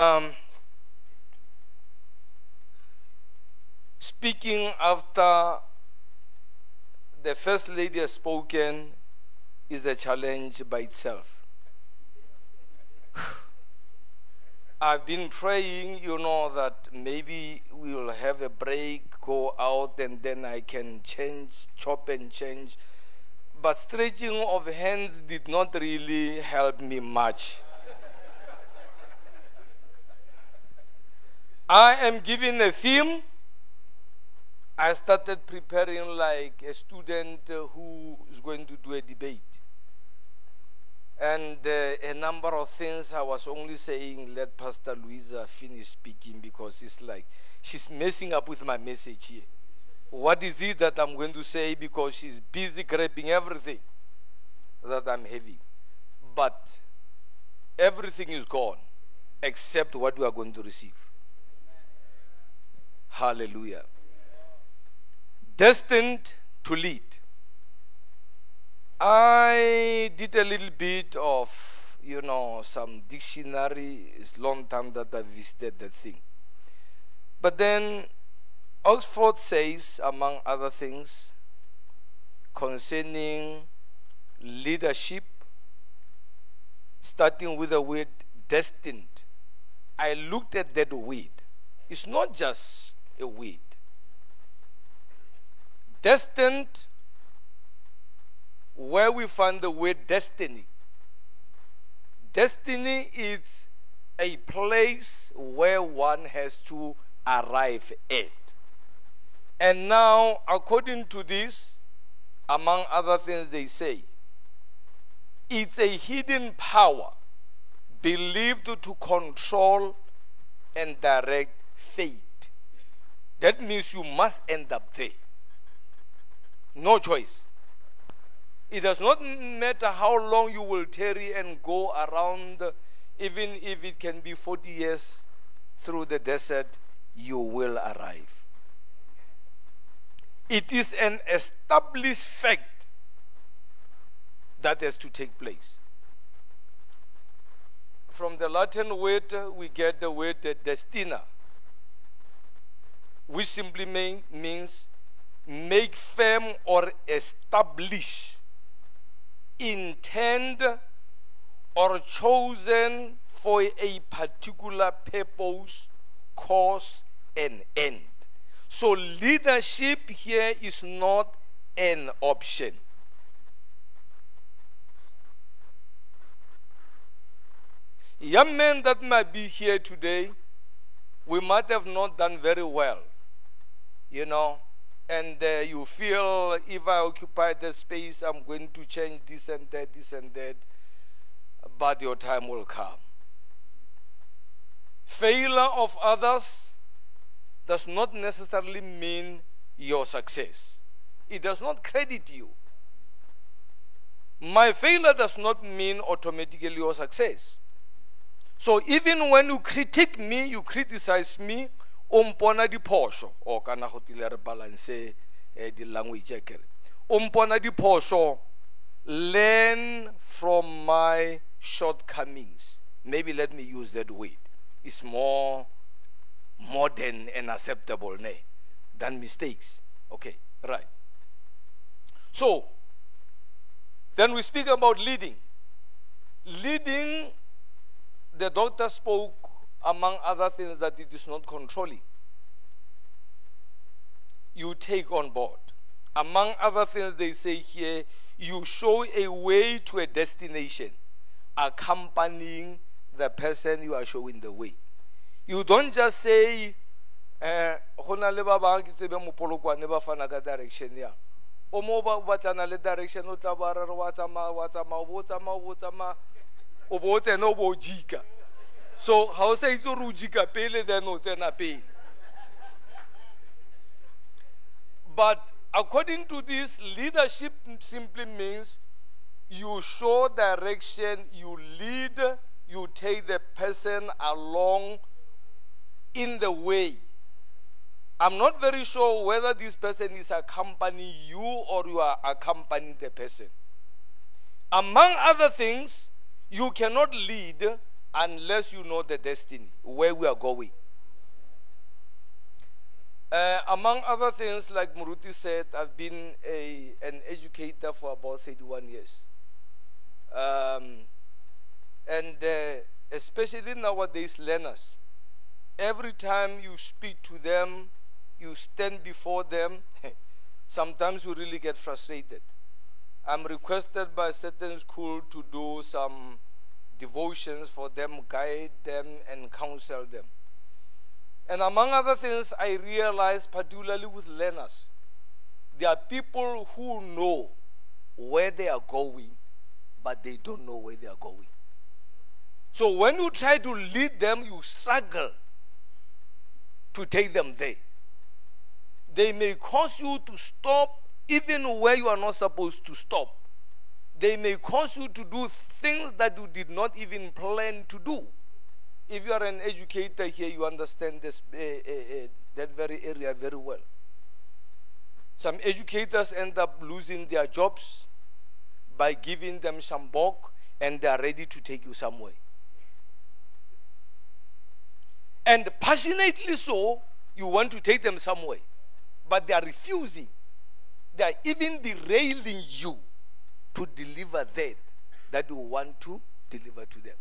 Um, speaking after the first lady has spoken is a challenge by itself. I've been praying, you know, that maybe we will have a break, go out, and then I can change, chop and change. But stretching of hands did not really help me much. I am given a theme. I started preparing like a student uh, who is going to do a debate. And uh, a number of things I was only saying, let Pastor Louisa finish speaking because it's like she's messing up with my message here. What is it that I'm going to say because she's busy grabbing everything that I'm having. But everything is gone except what we are going to receive. Hallelujah. Destined to lead. I did a little bit of, you know, some dictionary. It's long time that I visited the thing. But then Oxford says, among other things, concerning leadership, starting with the word destined. I looked at that word. It's not just a weed. Destined, where we find the word destiny. Destiny is a place where one has to arrive at. And now, according to this, among other things, they say, it's a hidden power believed to control and direct fate. That means you must end up there. No choice. It does not matter how long you will tarry and go around, even if it can be 40 years through the desert, you will arrive. It is an established fact that has to take place. From the Latin word, we get the word destina which simply mean, means make firm or establish, intend or chosen for a particular purpose, cause, and end. So leadership here is not an option. Young men that might be here today, we might have not done very well you know, and uh, you feel if I occupy the space, I'm going to change this and that, this and that, but your time will come. Failure of others does not necessarily mean your success. It does not credit you. My failure does not mean automatically your success. So even when you critique me, you criticize me, o mpona diphoso o kana go tile re balance eh, di-language kere. O mpona diphoso learn from my shortcomings. Maybe let me use that word. It's more modern and acceptable ne, than mistakes. Okay right. So then we speak about leading. Leading the doctor spoke among other things that it is not controlling. You take on board. Among other things, they say here, you show a way to a destination, accompanying the person you are showing the way. You don't just say, eh, go na le ba bang ke tsebe mopolokwane ba fana direction ya o mo ba batlana le direction o tla ba re wa tsamaya wa tsamaya o bo tsamaya o bo tsamaya o so ga o sa itse gore o jika pele then o tsena pele. But according to this leadership simply means you show direction you lead you take the person along in the way. I'm not very sure whether this person is accompanying you or you are accompanying the person. Among other things you cannot lead unless you know the destiny, where we are going. Uh, among other things, like Muruti said, I've been a, an educator for about 31 years. Um, and uh, especially nowadays, learners, every time you speak to them, you stand before them, sometimes you really get frustrated. I'm requested by certain school to do some devotions for them, guide them, and counsel them. And among other things, I realized, particularly with learners, there are people who know where they are going, but they don't know where they are going. So when you try to lead them, you struggle to take them there. They may cause you to stop even where you are not supposed to stop. They may cause you to do things that you did not even plan to do. If you are an educator here, you understand this, uh, uh, uh, that very area very well. Some educators end up losing their jobs by giving them some bulk and they are ready to take you somewhere. And passionately so, you want to take them somewhere, but they are refusing. They are even derailing you to deliver that that you want to deliver to them.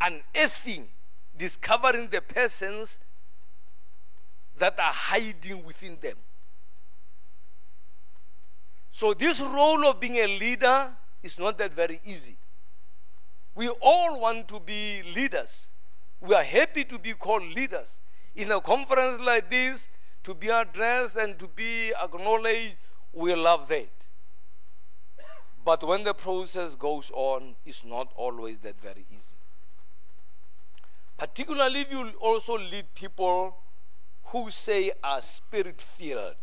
Unearthing, discovering the persons that are hiding within them. So, this role of being a leader is not that very easy. We all want to be leaders. We are happy to be called leaders. In a conference like this, to be addressed and to be acknowledged, we love that. But when the process goes on, it's not always that very easy. Particularly if you also lead people who say are spirit filled.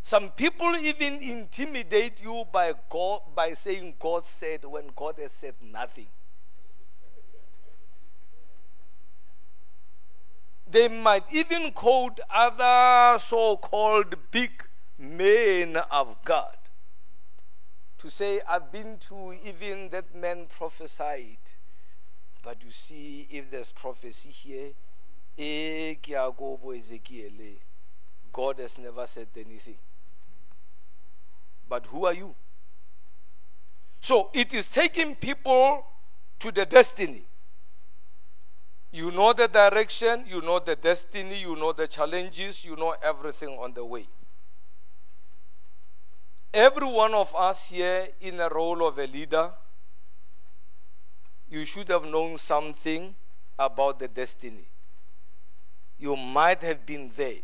Some people even intimidate you by God by saying God said when God has said nothing. They might even quote other so called big men of God to say, I've been to even that man prophesied. But you see, if there's prophecy here, God has never said anything. But who are you? So it is taking people to the destiny. You know the direction, you know the destiny, you know the challenges, you know everything on the way. Every one of us here in the role of a leader, you should have known something about the destiny. You might have been there.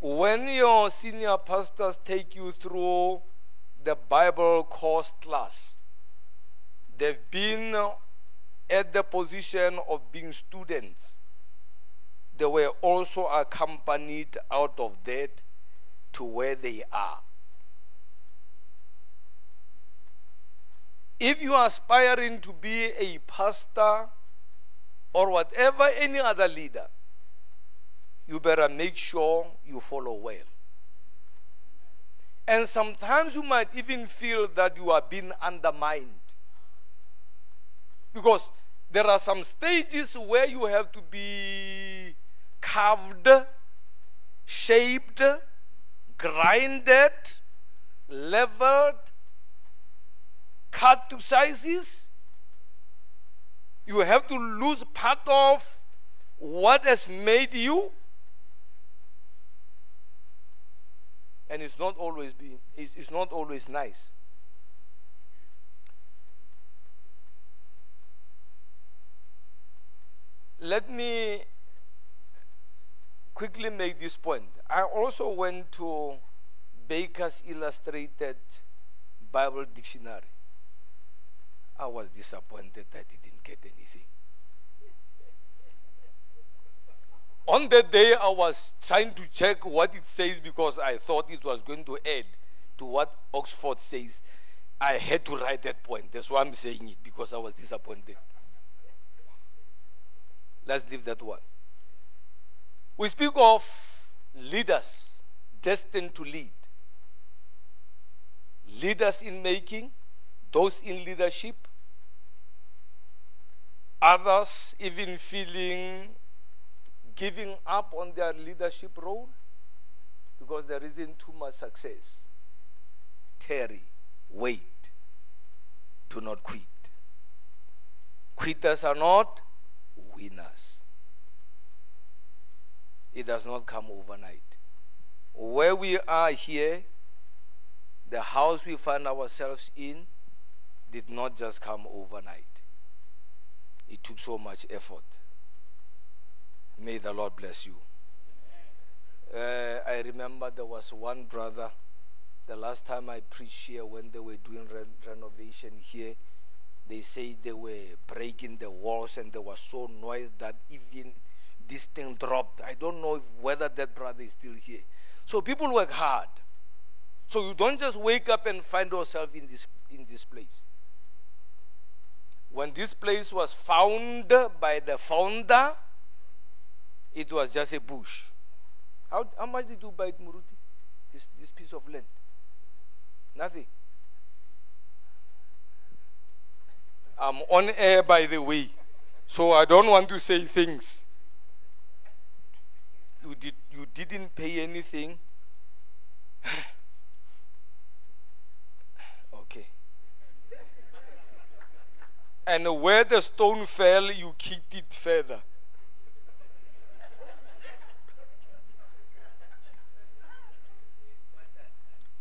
When your senior pastors take you through the Bible course class, they've been at the position of being students. They were also accompanied out of that to where they are. If you are aspiring to be a pastor or whatever, any other leader, you better make sure you follow well. And sometimes you might even feel that you are being undermined. Because there are some stages where you have to be carved, shaped, grinded, leveled, cut to sizes. You have to lose part of what has made you. And it's not always be it's, it's not always nice. Let me quickly make this point. I also went to Baker's Illustrated Bible Dictionary. I was disappointed I didn't get anything. On that day, I was trying to check what it says because I thought it was going to add to what Oxford says. I had to write that point. That's why I'm saying it because I was disappointed. Let's leave that one. We speak of leaders destined to lead. Leaders in making, those in leadership, others even feeling giving up on their leadership role because there isn't too much success. tarry, wait. Do not quit. Quitters are not winners. It does not come overnight. Where we are here, the house we find ourselves in, did not just come overnight. It took so much effort. May the Lord bless you. Uh, I remember there was one brother, the last time I preached here when they were doing re- renovation here, they say they were breaking the walls and there was so noise that even this thing dropped. I don't know if, whether that brother is still here. So people work hard. So you don't just wake up and find yourself in this in this place. When this place was found by the founder, it was just a bush. How, how much did you buy it, Muruti? This, this piece of land? Nothing. I'm on air, by the way, so I don't want to say things. You, did, you didn't pay anything. okay. And where the stone fell, you kicked it further.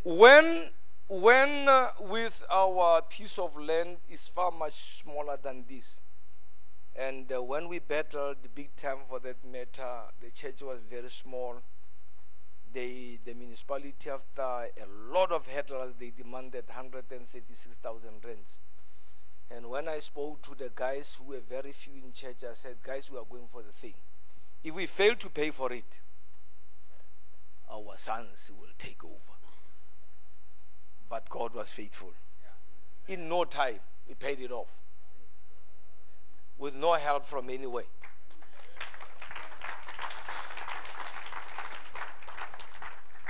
when when uh, with our piece of land is far much smaller than this and uh, when we battled big time for that matter the church was very small they the municipality after a lot of hurdles they demanded 136000 rents and when i spoke to the guys who were very few in church i said guys we are going for the thing if we fail to pay for it our sons will take over but God was faithful. In no time, we paid it off with no help from anywhere.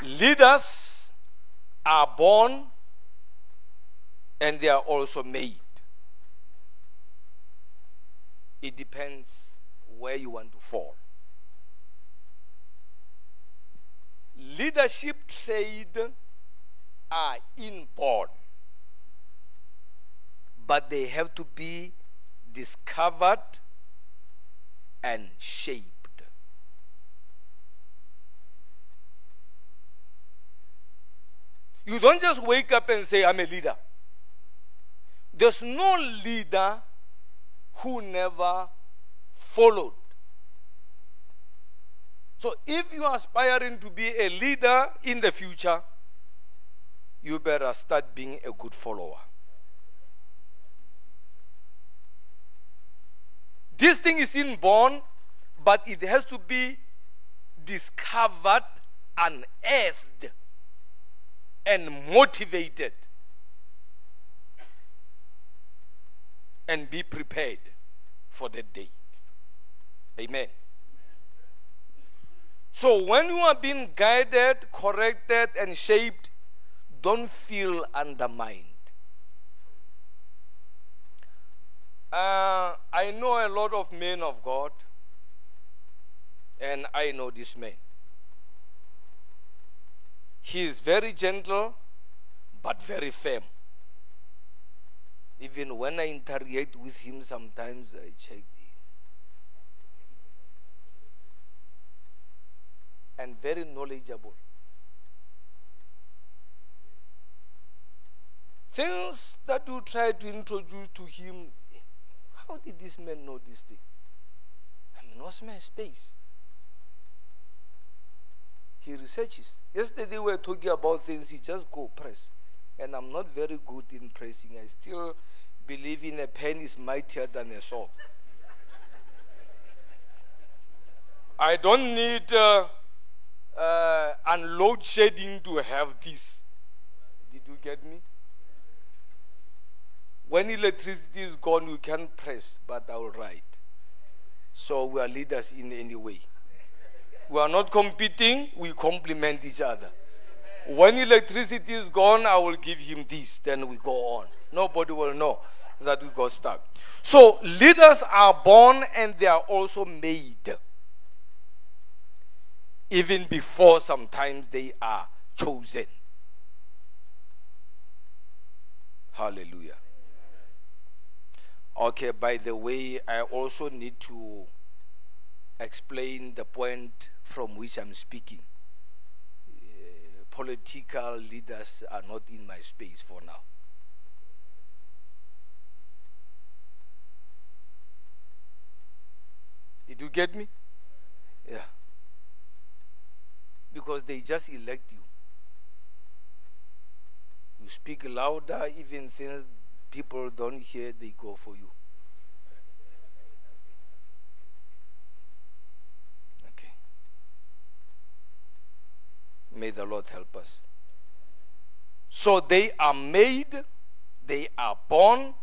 Leaders are born and they are also made. It depends where you want to fall. Leadership said are inborn, but they have to be discovered and shaped. You don't just wake up and say, I'm a leader. There's no leader who never followed. So if you are aspiring to be a leader in the future, you better start being a good follower. This thing is inborn, but it has to be discovered, unearthed, and motivated. And be prepared for that day. Amen. So when you are being guided, corrected, and shaped, don't feel undermined. Uh, I know a lot of men of God, and I know this man. He is very gentle, but very firm. Even when I interrogate with him, sometimes I check him. And very knowledgeable. Things that you try to introduce to him, how did this man know this thing? I mean, what's my space? He researches. Yesterday we were talking about things, he just go press. And I'm not very good in pressing. I still believe in a pen is mightier than a sword. I don't need uh, uh, unload shedding to have this. Did you get me? When electricity is gone, you can't press, but I will write. So we are leaders in any way. We are not competing, we complement each other. When electricity is gone, I will give him this, then we go on. Nobody will know that we got stuck. So leaders are born and they are also made. Even before sometimes they are chosen. Hallelujah. Okay, by the way, I also need to explain the point from which I'm speaking. Political leaders are not in my space for now. Did you get me? Yeah. Because they just elect you. You speak louder, even things people don't hear, they go for you. Okay. May the Lord help us. So they are made, they are born,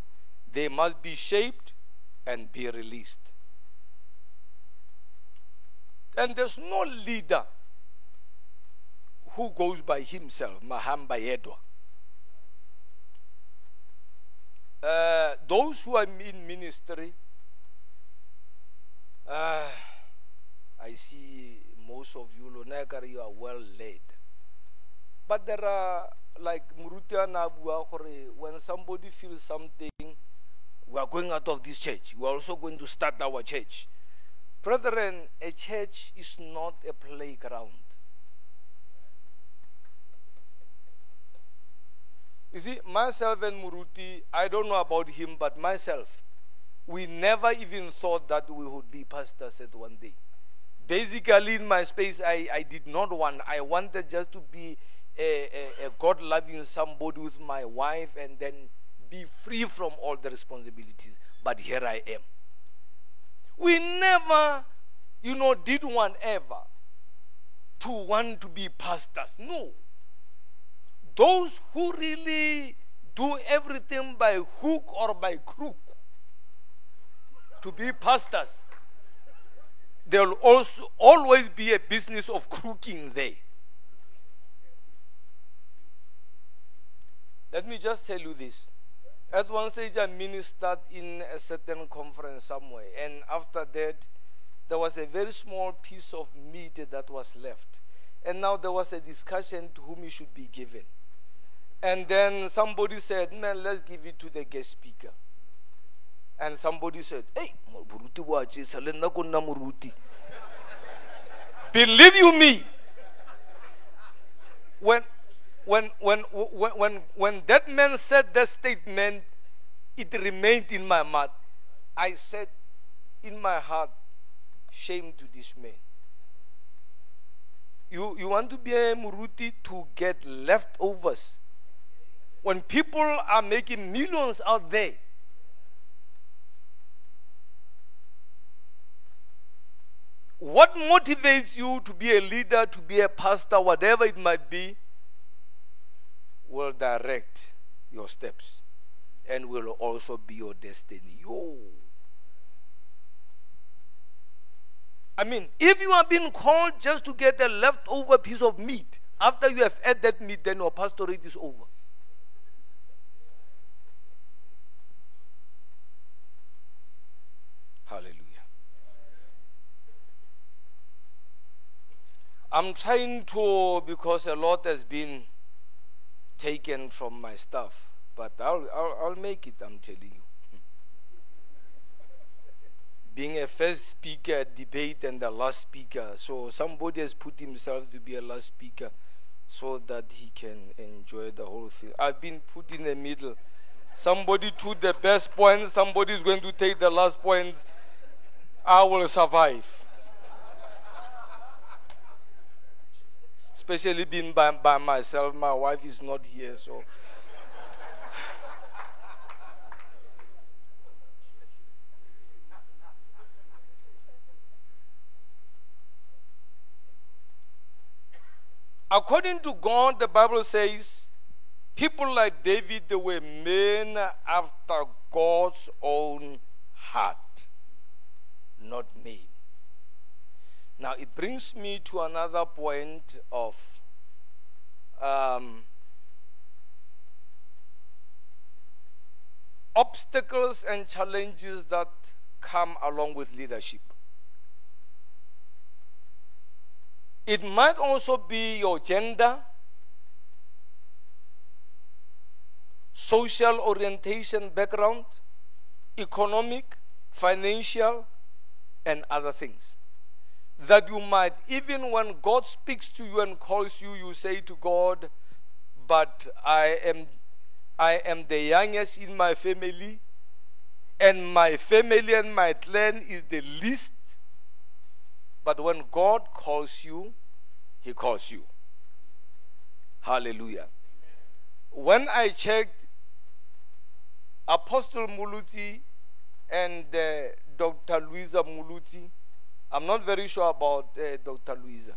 they must be shaped and be released. And there's no leader who goes by himself, Mahamba Edwa. Uh, those who are in ministry, uh, I see most of you, Lonekar, you are well led. But there are, like Murutia Nabua, when somebody feels something, we are going out of this church. We are also going to start our church. Brethren, a church is not a playground. You see, myself and Muruti, I don't know about him, but myself, we never even thought that we would be pastors at one day. Basically, in my space, I, I did not want, I wanted just to be a, a, a God loving somebody with my wife and then be free from all the responsibilities. But here I am. We never, you know, did one ever to want to be pastors. No. Those who really do everything by hook or by crook to be pastors, there will also always be a business of crooking there. Let me just tell you this. At one stage, I ministered in a certain conference somewhere, and after that, there was a very small piece of meat that was left. And now there was a discussion to whom it should be given. And then somebody said, man, let's give it to the guest speaker. And somebody said, hey, Believe you me, when, when, when, when, when, when that man said that statement, it remained in my mouth. I said in my heart, shame to this man. You, you want to be a Muruti to get leftovers when people are making millions out there, what motivates you to be a leader, to be a pastor, whatever it might be, will direct your steps and will also be your destiny. Yo. I mean, if you are being called just to get a leftover piece of meat, after you have ate that meat, then your pastorate is over. Hallelujah. I'm trying to, because a lot has been taken from my stuff, but I'll, I'll, I'll make it, I'm telling you. Being a first speaker at debate and the last speaker, so somebody has put himself to be a last speaker so that he can enjoy the whole thing. I've been put in the middle. Somebody took the best points, somebody is going to take the last points I will survive. Especially being by, by myself, my wife is not here, so. According to God, the Bible says, people like David, they were men after God's own heart not me. Now it brings me to another point of um, obstacles and challenges that come along with leadership. It might also be your gender, social orientation background, economic, financial, and other things. That you might, even when God speaks to you and calls you, you say to God, But I am I am the youngest in my family, and my family and my clan is the least. But when God calls you, He calls you. Hallelujah. When I checked, Apostle Muluti and uh, Dr. Louisa Muluti, I'm not very sure about uh, Dr. Louisa,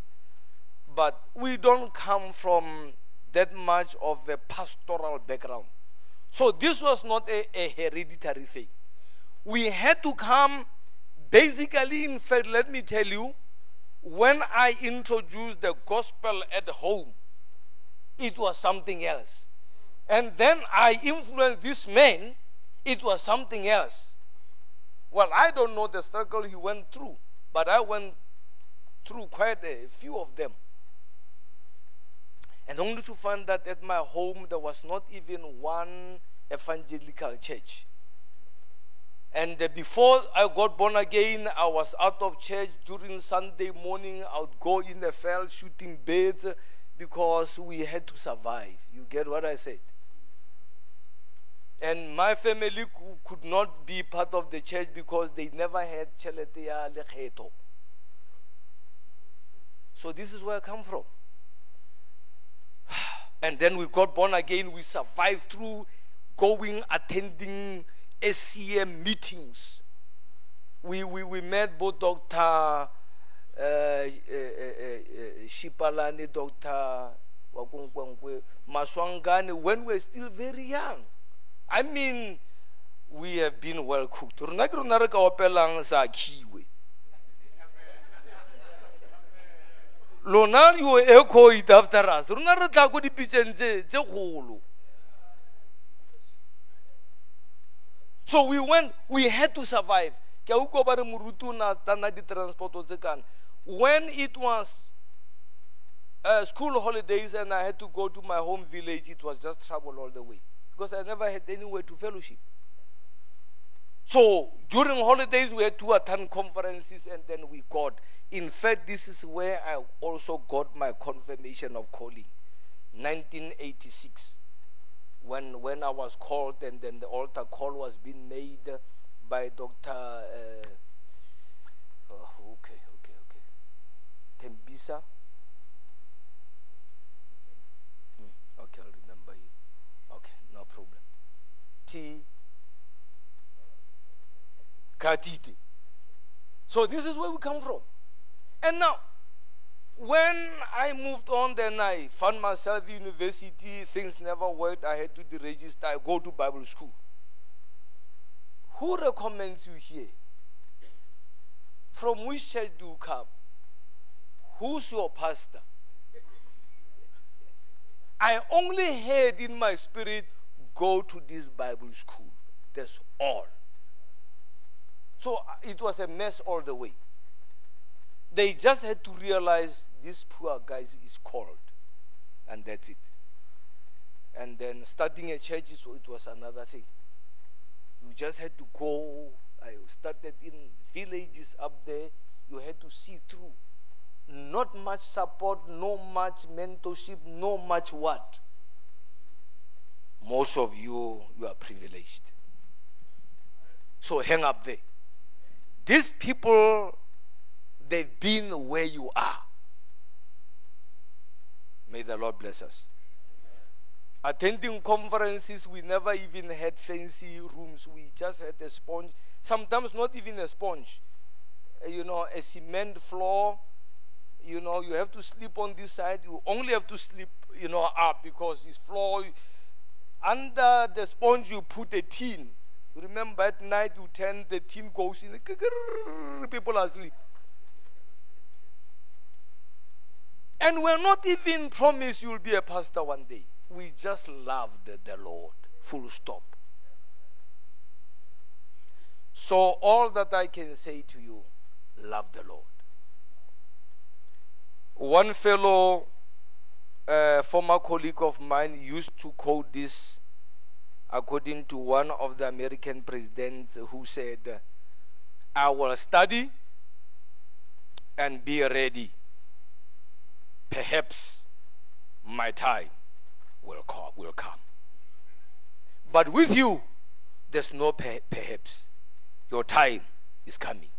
but we don't come from that much of a pastoral background. So this was not a, a hereditary thing. We had to come, basically, in fact, let me tell you, when I introduced the gospel at home, it was something else. And then I influenced this man, it was something else. Well, I don't know the struggle he went through, but I went through quite a few of them. And only to find that at my home there was not even one evangelical church. And uh, before I got born again, I was out of church during Sunday morning. I would go in the field shooting birds because we had to survive. You get what I said? And my family could not be part of the church because they never had cheletea lekheto. So this is where I come from. And then we got born again. We survived through going, attending SCM meetings. We, we, we met both Dr. Uh, uh, uh, uh, Shipalani, Dr. Maswangani, when we were still very young. I mean, we have been well cooked. Rona ke rona ka opelang sa khiwe. Lona you echo it after us. Rona re tla go dipitseng. So we went, we had to survive. Ke utlwa ba re moruti na tana di-transporto tse kana. When it was uh, school holidays and I had to go to my home village, it was just trouble all the way because I never had anywhere to fellowship. So during holidays, we had to attend conferences and then we got. In fact, this is where I also got my confirmation of calling 1986. When, when I was called and then the altar call was being made by Dr. Uh, oh, okay, okay, okay. Tembisa. Hmm, okay, I'll remember him. Okay, no problem. T. Katiti. So this is where we come from. And now, when I moved on, then I found myself in university. Things never worked. I had to deregister. I go to Bible school. Who recommends you here? From which church do you come? Who's your pastor? I only heard in my spirit, go to this Bible school. That's all. So uh, it was a mess all the way. They just had to realize this poor guy is called, and that's it. And then starting a church, so it was another thing. You just had to go. I started in villages up there. You had to see through. Not much support, no much mentorship, no much what. Most of you, you are privileged. So hang up there. These people, they've been where you are. May the Lord bless us. Attending conferences, we never even had fancy rooms. We just had a sponge, sometimes not even a sponge. Uh, you know, a cement floor. You know, you have to sleep on this side. You only have to sleep, you know, up because this floor. Under the sponge, you put a tin Remember at night you turn the tin goes in, people are asleep. And we're not even promised you'll be a pastor one day. We just loved the Lord. Full stop. So, all that I can say to you, love the Lord. One fellow, uh, former colleague of mine, used to quote this according to one of the American presidents who said, I will study and be ready. Perhaps my time will come. Will come. But with you, there's no perhaps. Your time is coming.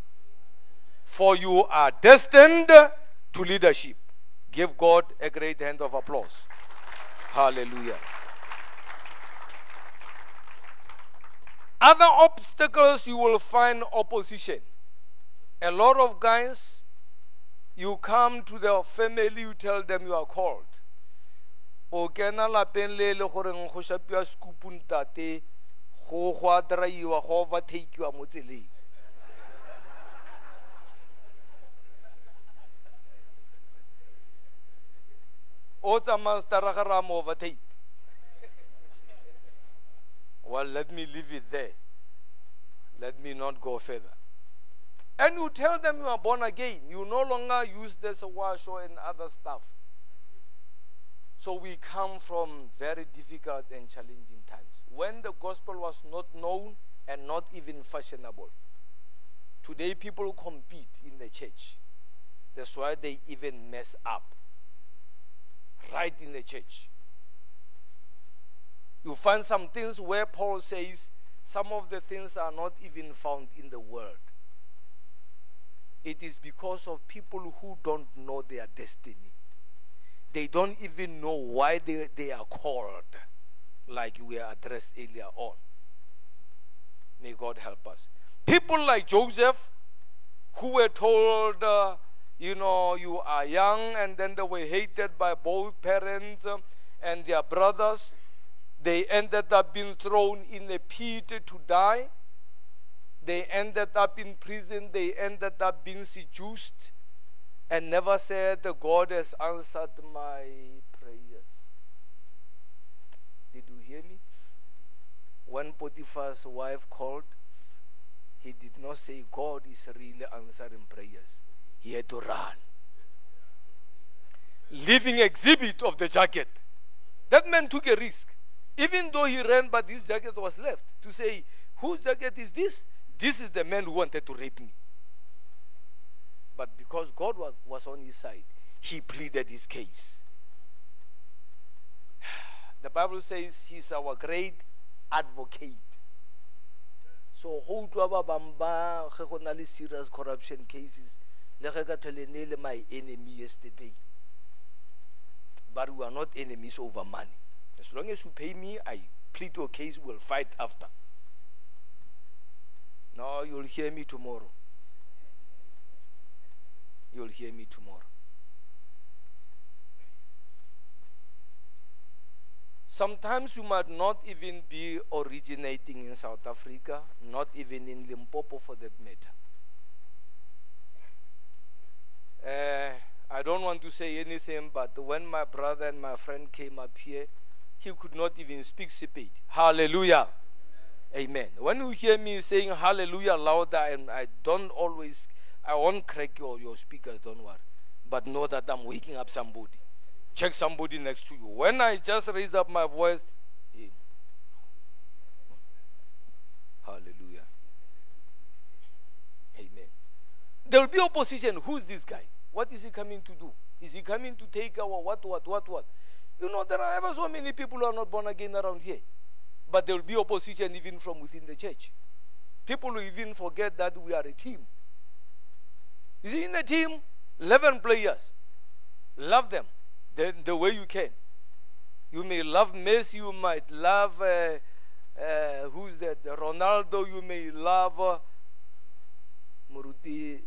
For you are destined to leadership. Give God a great hand of applause. Hallelujah. Other obstacles you will find opposition. A lot of guys, you come to their family, you tell them you are called. o kena lapeng le le goreng go shapiwa scoop ntate go go a draiwa go overtakewa mo tseleng o tsamaya staraga ra mo overtake. Well let me leave it there. Let me not go further. And you tell them you are born again. You no longer use this washo and other stuff. So we come from very difficult and challenging times. When the gospel was not known and not even fashionable today people compete in the church. That's why they even mess up right in the church. You find some things where Paul says some of the things are not even found in the world. It is because of people who don't know their destiny. They don't even know why they, they are called, like we addressed earlier on. May God help us. People like Joseph, who were told, uh, you know, you are young, and then they were hated by both parents um, and their brothers. They ended up being thrown in a pit to die. They ended up in prison. They ended up being seduced and never said, God has answered my prayers. Did you hear me? When Potiphar's wife called, he did not say, God is really answering prayers he had to run. Living exhibit of the jacket. That man took a risk. Even though he ran, but his jacket was left to say, Whose jacket is this? This is the man who wanted to rape me. But because God was, on his side, he pleaded his case. The Bible says he's our great advocate. So, how to serious corruption cases le ge ka tlhole le my enemy yesterday. But we are not enemies over money. As long as you pay me i plead your case we'll fight after. No you'll hear me tomorrow. You'll hear me tomorrow. Sometimes you might not even be originating in South Africa, not even in Limpopo for that matter. Uh, I don't want to say anything, but when my brother and my friend came up here, he could not even speak Sepedi. Hallelujah. Amen. When you hear me saying hallelujah louder, and I don't always, I won't crack your, your speakers, don't worry. But know that I'm waking up somebody. Check somebody next to you. When I just raise up my voice, hallelujah. Amen. There will be opposition. Who's this guy? What is he coming to do? Is he coming to take our what, what, what, what? You know, there are ever so many people who are not born again around here. But there will be opposition even from within the church. People will even forget that we are a team. You see, in a team, 11 players. Love them the, the way you can. You may love Messi, you might love, uh, uh, who's that? Ronaldo, you may love uh, Muruti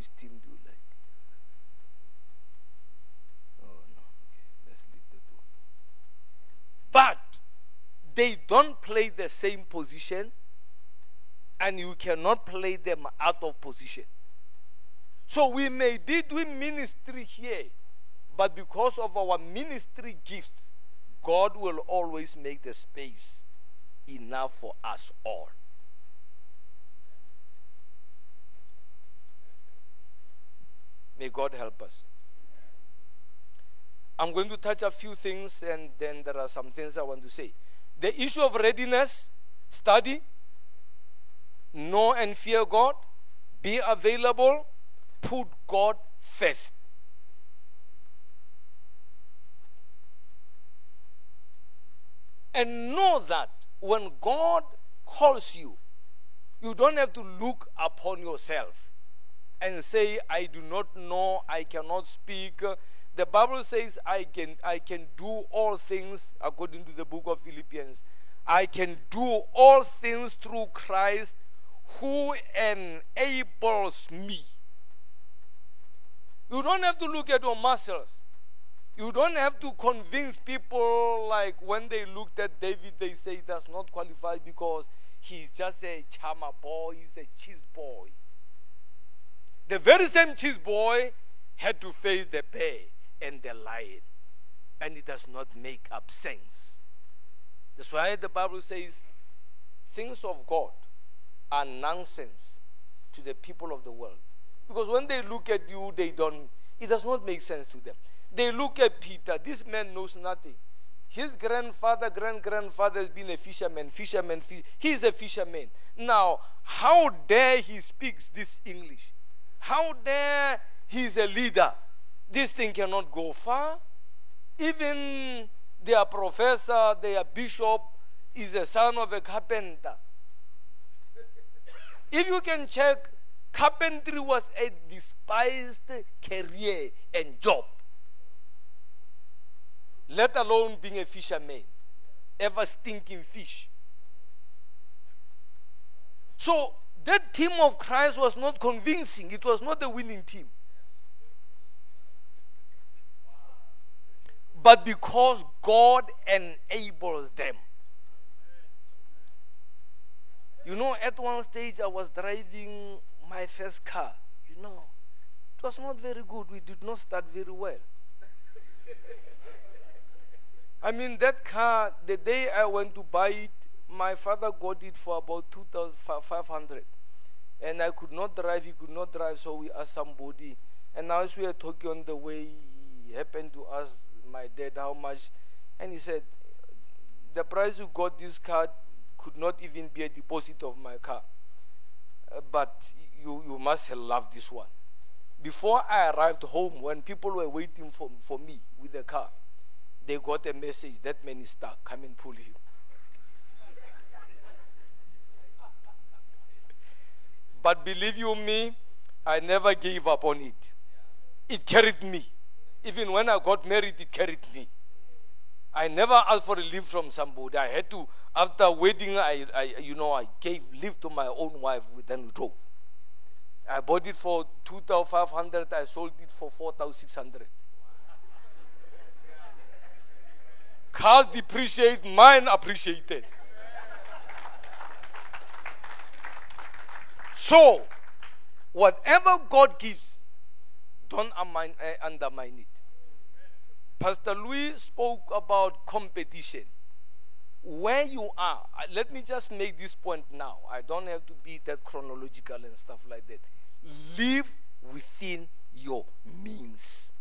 which team do But they don't play the same position, and you cannot play them out of position. So we may be doing ministry here, but because of our ministry gifts, God will always make the space enough for us all. May God help us. I'm going to touch a few things and then there are some things I want to say. The issue of readiness, study, know and fear God, be available, put God first. And know that when God calls you, you don't have to look upon yourself and say, I do not know, I cannot speak. The Bible says, I can, I can do all things, according to the book of Philippians. I can do all things through Christ who enables me. You don't have to look at your muscles. You don't have to convince people like when they looked at David, they say he does not qualify because he's just a charmer boy, he's a cheese boy. The very same cheese boy had to face the bear and the lion, and it does not make up sense. That's why the Bible says things of God are nonsense to the people of the world. Because when they look at you, they don't, it does not make sense to them. They look at Peter, this man knows nothing. His grandfather, grand grandfather has been a fisherman, fisherman, fish. he's a fisherman. Now, how dare he speaks this English? How dare he's a leader? This thing cannot go far. Even their professor, their bishop, is a son of a carpenter. If you can check, carpentry was a despised career and job, let alone being a fisherman, ever stinking fish. So that team of Christ was not convincing, it was not a winning team. But because God enables them. You know, at one stage I was driving my first car. You know, it was not very good. We did not start very well. I mean, that car, the day I went to buy it, my father got it for about 2,500. And I could not drive, he could not drive, so we asked somebody. And now, as we were talking on the way, he happened to ask my dad how much. And he said, The price you got this car could not even be a deposit of my car. Uh, but you, you must have loved this one. Before I arrived home, when people were waiting for, for me with the car, they got a message that man is stuck. Come and pull him. but believe you me, I never gave up on it. It carried me. Even when I got married, it carried me. I never asked for a leave from somebody. I had to, after wedding, I, I you know, I gave leave to my own wife, then drove. I bought it for 2,500, I sold it for 4,600. Cars depreciate, mine appreciated. So, whatever God gives, don't undermine, uh, undermine it. Pastor Louis spoke about competition. Where you are, let me just make this point now. I don't have to be that chronological and stuff like that. Live within your means.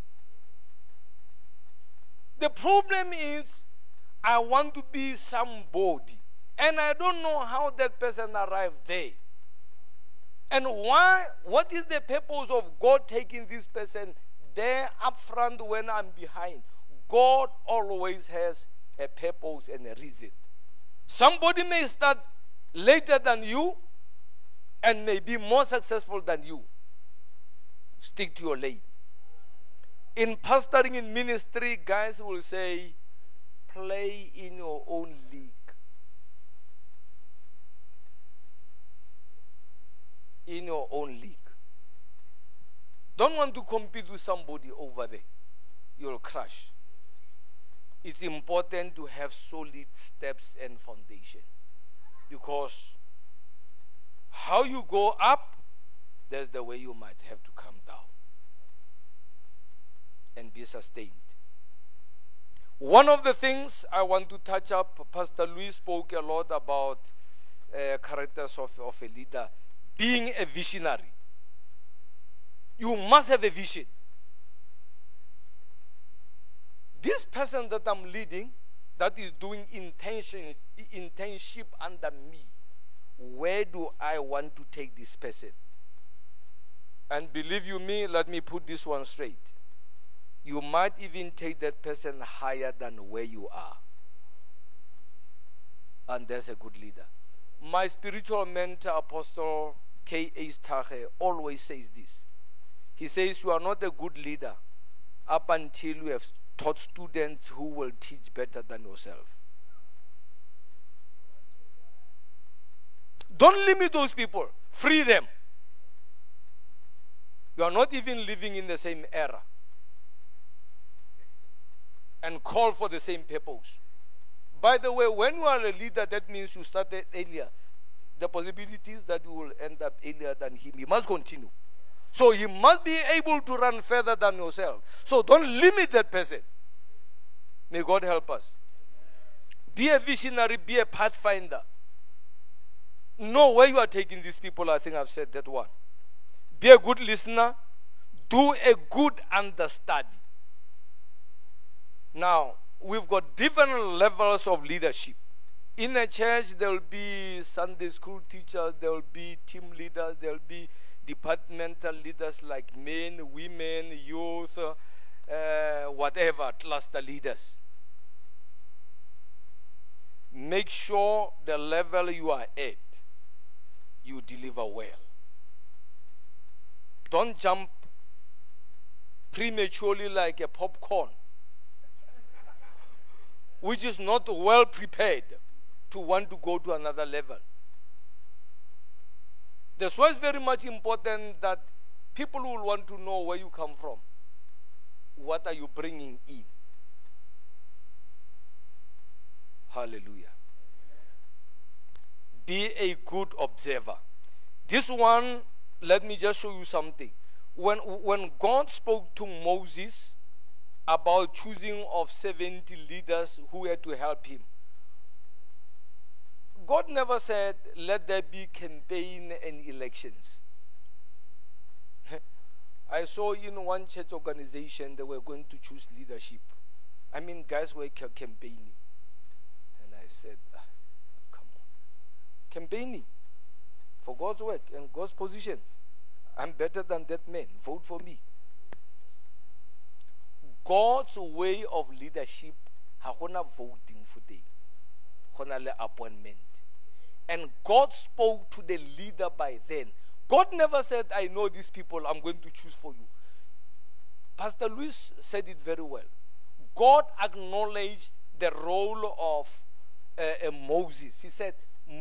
The problem is, I want to be somebody, and I don't know how that person arrived there. And why? What is the purpose of God taking this person there up front when I'm behind. God always has a purpose and a reason. Somebody may start later than you and may be more successful than you. Stick to your lane. In pastoring in ministry, guys will say, play in your own league. In your own league. Don't want to compete with somebody over there. You'll crash. It's important to have solid steps and foundation. Because how you go up, that's the way you might have to come down and be sustained. One of the things I want to touch up, Pastor Louis spoke a lot about uh, characters of, of a leader, being a visionary. You must have a vision. This person that I'm leading, that is doing intention, internship under me, where do I want to take this person? And believe you me, let me put this one straight. You might even take that person higher than where you are. And there's a good leader. My spiritual mentor, Apostle K.A. Stache, always says this. He says, You are not a good leader up until you have taught students who will teach better than yourself. Don't limit those people, free them. You are not even living in the same era and call for the same purpose. By the way, when you are a leader, that means you started earlier. The possibilities that you will end up earlier than him, he must continue. So he must be able to run further than yourself. So don't limit that person. May God help us. Be a visionary, be a pathfinder. Know where you are taking these people. I think I've said that one. Be a good listener. Do a good understudy. Now, we've got different levels of leadership. In a church, there will be Sunday school teachers, there will be team leaders, there will be departmental leaders like men, women, youth, uh, whatever, cluster leaders. Make sure the level you are at, you deliver well. Don't jump prematurely like a popcorn which is not well prepared to want to go to another level. That's why it's very much important that people will want to know where you come from. What are you bringing in? Hallelujah. Be a good observer. This one, let me just show you something. When, when God spoke to Moses, about choosing of 70 leaders who had to help him. God never said, let there be campaign and elections. I saw in one church organization they were going to choose leadership. I mean, guys were campaigning. And I said, ah, come on. Campaigning for God's work and God's positions. I'm better than that man. Vote for me. God's way of leadership ha gona voting for them. Le appointment. And God spoke to the leader by then. God never said, I know these people, I'm going to choose for you. Pastor Luis said it very well. God acknowledged the role of uh, uh, Moses. He said,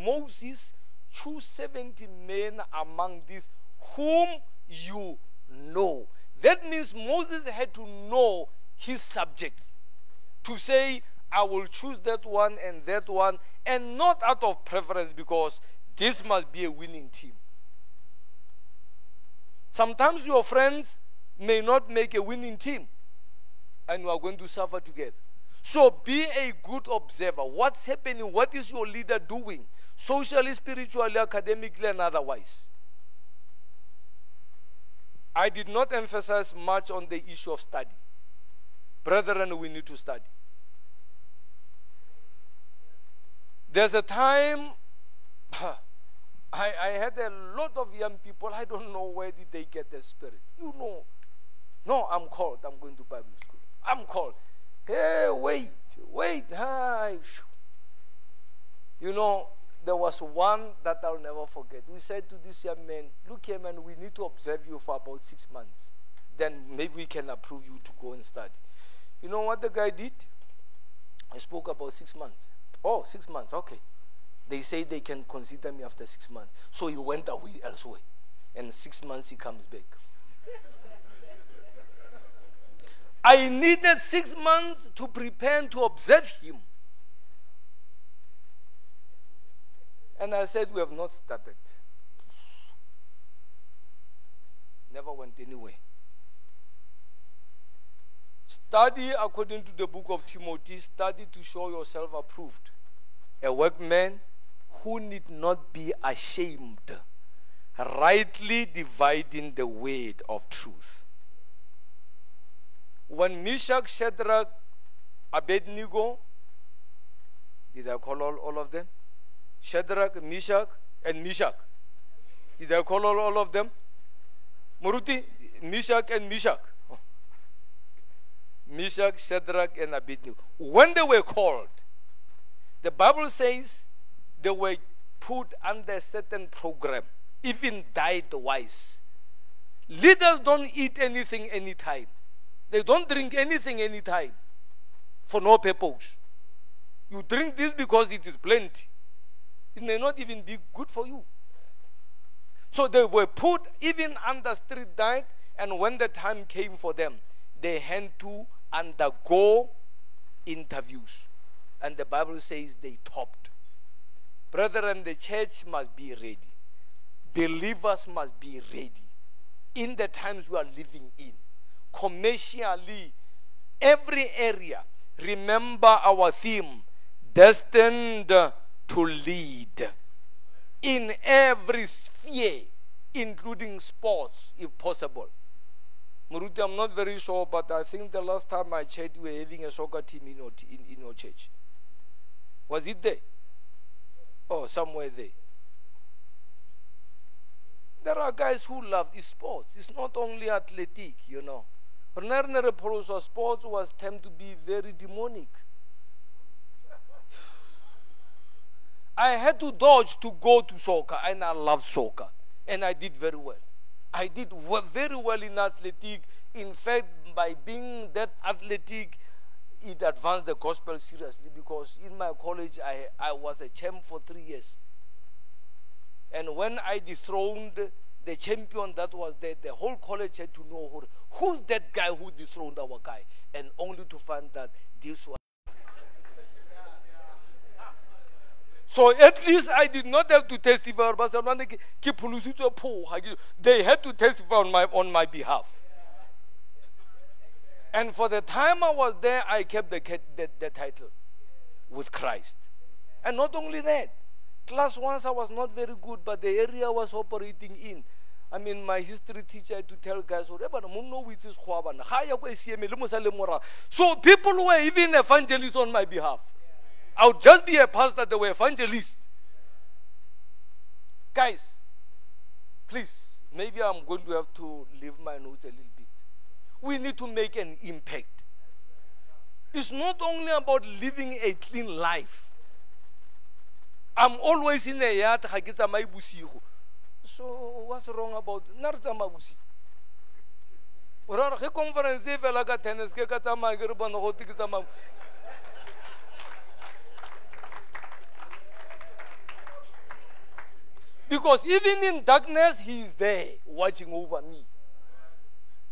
Moses, choose 70 men among these whom you know. That means Moses had to know his subjects to say, I will choose that one and that one, and not out of preference because this must be a winning team. Sometimes your friends may not make a winning team, and you are going to suffer together. So be a good observer. What's happening? What is your leader doing? Socially, spiritually, academically, and otherwise. I did not emphasize much on the issue of study. Brethren, we need to study. There's a time I, I had a lot of young people, I don't know where did they get the spirit. You know, no, I'm called, I'm going to Bible school. I'm called. Hey, wait, wait. Hi. You know, there was one that I'll never forget. We said to this young man, Look here, man, we need to observe you for about six months. Then maybe we can approve you to go and study. You know what the guy did? I spoke about six months. Oh, six months, okay. They say they can consider me after six months. So he went away elsewhere. And six months he comes back. I needed six months to prepare to observe him. And I said, We have not started. Never went anywhere. Study according to the book of Timothy, study to show yourself approved. A workman who need not be ashamed, rightly dividing the word of truth. When Meshach, Shadrach, Abednego, did I call all, all of them? Shadrach, Meshach, and Meshach. Did I call all, all of them? Muruti, Meshach, and Meshach. Meshach, Shadrach, and Abednego. When they were called, the Bible says they were put under a certain program, even diet wise. Leaders don't eat anything anytime. They don't drink anything anytime for no purpose. You drink this because it is plenty. It may not even be good for you. So they were put even under strict diet, and when the time came for them, they had to undergo interviews. And the Bible says they topped. Brethren, the church must be ready. Believers must be ready in the times we are living in. Commercially, every area. Remember our theme destined to lead in every sphere, including sports, if possible. Muruti, I'm not very sure, but I think the last time I checked, we were having a soccer team in your, in, in your church. Was it there? Oh, somewhere there. There are guys who love this sports. It's not only athletic, you know. Ordinary sports was termed to be very demonic. I had to dodge to go to soccer, and I love soccer, and I did very well. I did very well in athletic. In fact, by being that athletic, it advanced the gospel seriously because in my college I, I was a champ for three years. And when I dethroned the champion that was there, the whole college had to know who, who's that guy who dethroned our guy, and only to find that this was. So at least I did not have to testify. They had to testify on my, on my behalf. And for the time I was there, I kept the, the, the title with Christ. And not only that, class once I was not very good, but the area I was operating in, I mean, my history teacher had to tell guys, so people were even evangelists on my behalf. I would just be a pastor, they were evangelists. Guys, please, maybe I'm going to have to leave my notes a little bit. We need to make an impact. It's not only about living a clean life. I'm always in a yard, so what's wrong about narzama busi? Ora re conference e fela ka tennis ke ka tsamaya ke re bona go ke tsamaya Because even in darkness, He is there watching over me.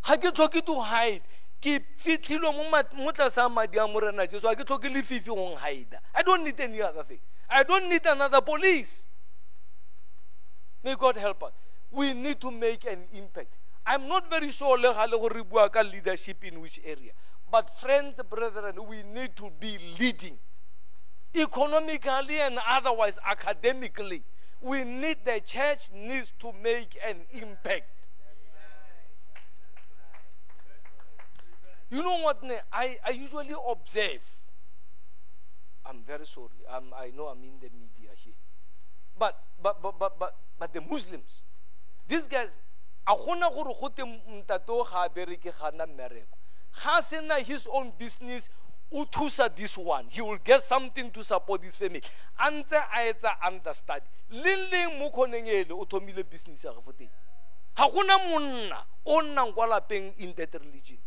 ga ke tlhoke to hide. Ke fitlhilwe mo tlasa madi a morena jesu. Ga ke tlhoke lefifi gong hide i don't need any other thing. I don't need another police. May god help us. We need to make an impact. I'm not very sure le gale gore re bua ka leadership in which area. But friends brethren we need to be leading. Economically and otherwise academically we need the church needs to make an impact You know what? I, I usually observe. I'm very sorry. I'm, I know I'm in the media here. But, but, but, but, but, but the Muslims, these guys, a gona gore go te o ga a bereke gana mmereko ga sena his own business o thusa this one. He will get something to support his family. A ntse a etsa understudy. Leng leng mo kgoneng ele o thomile business ya gafo teng. Ga gona monna o nnang kwa lapeng in that religion.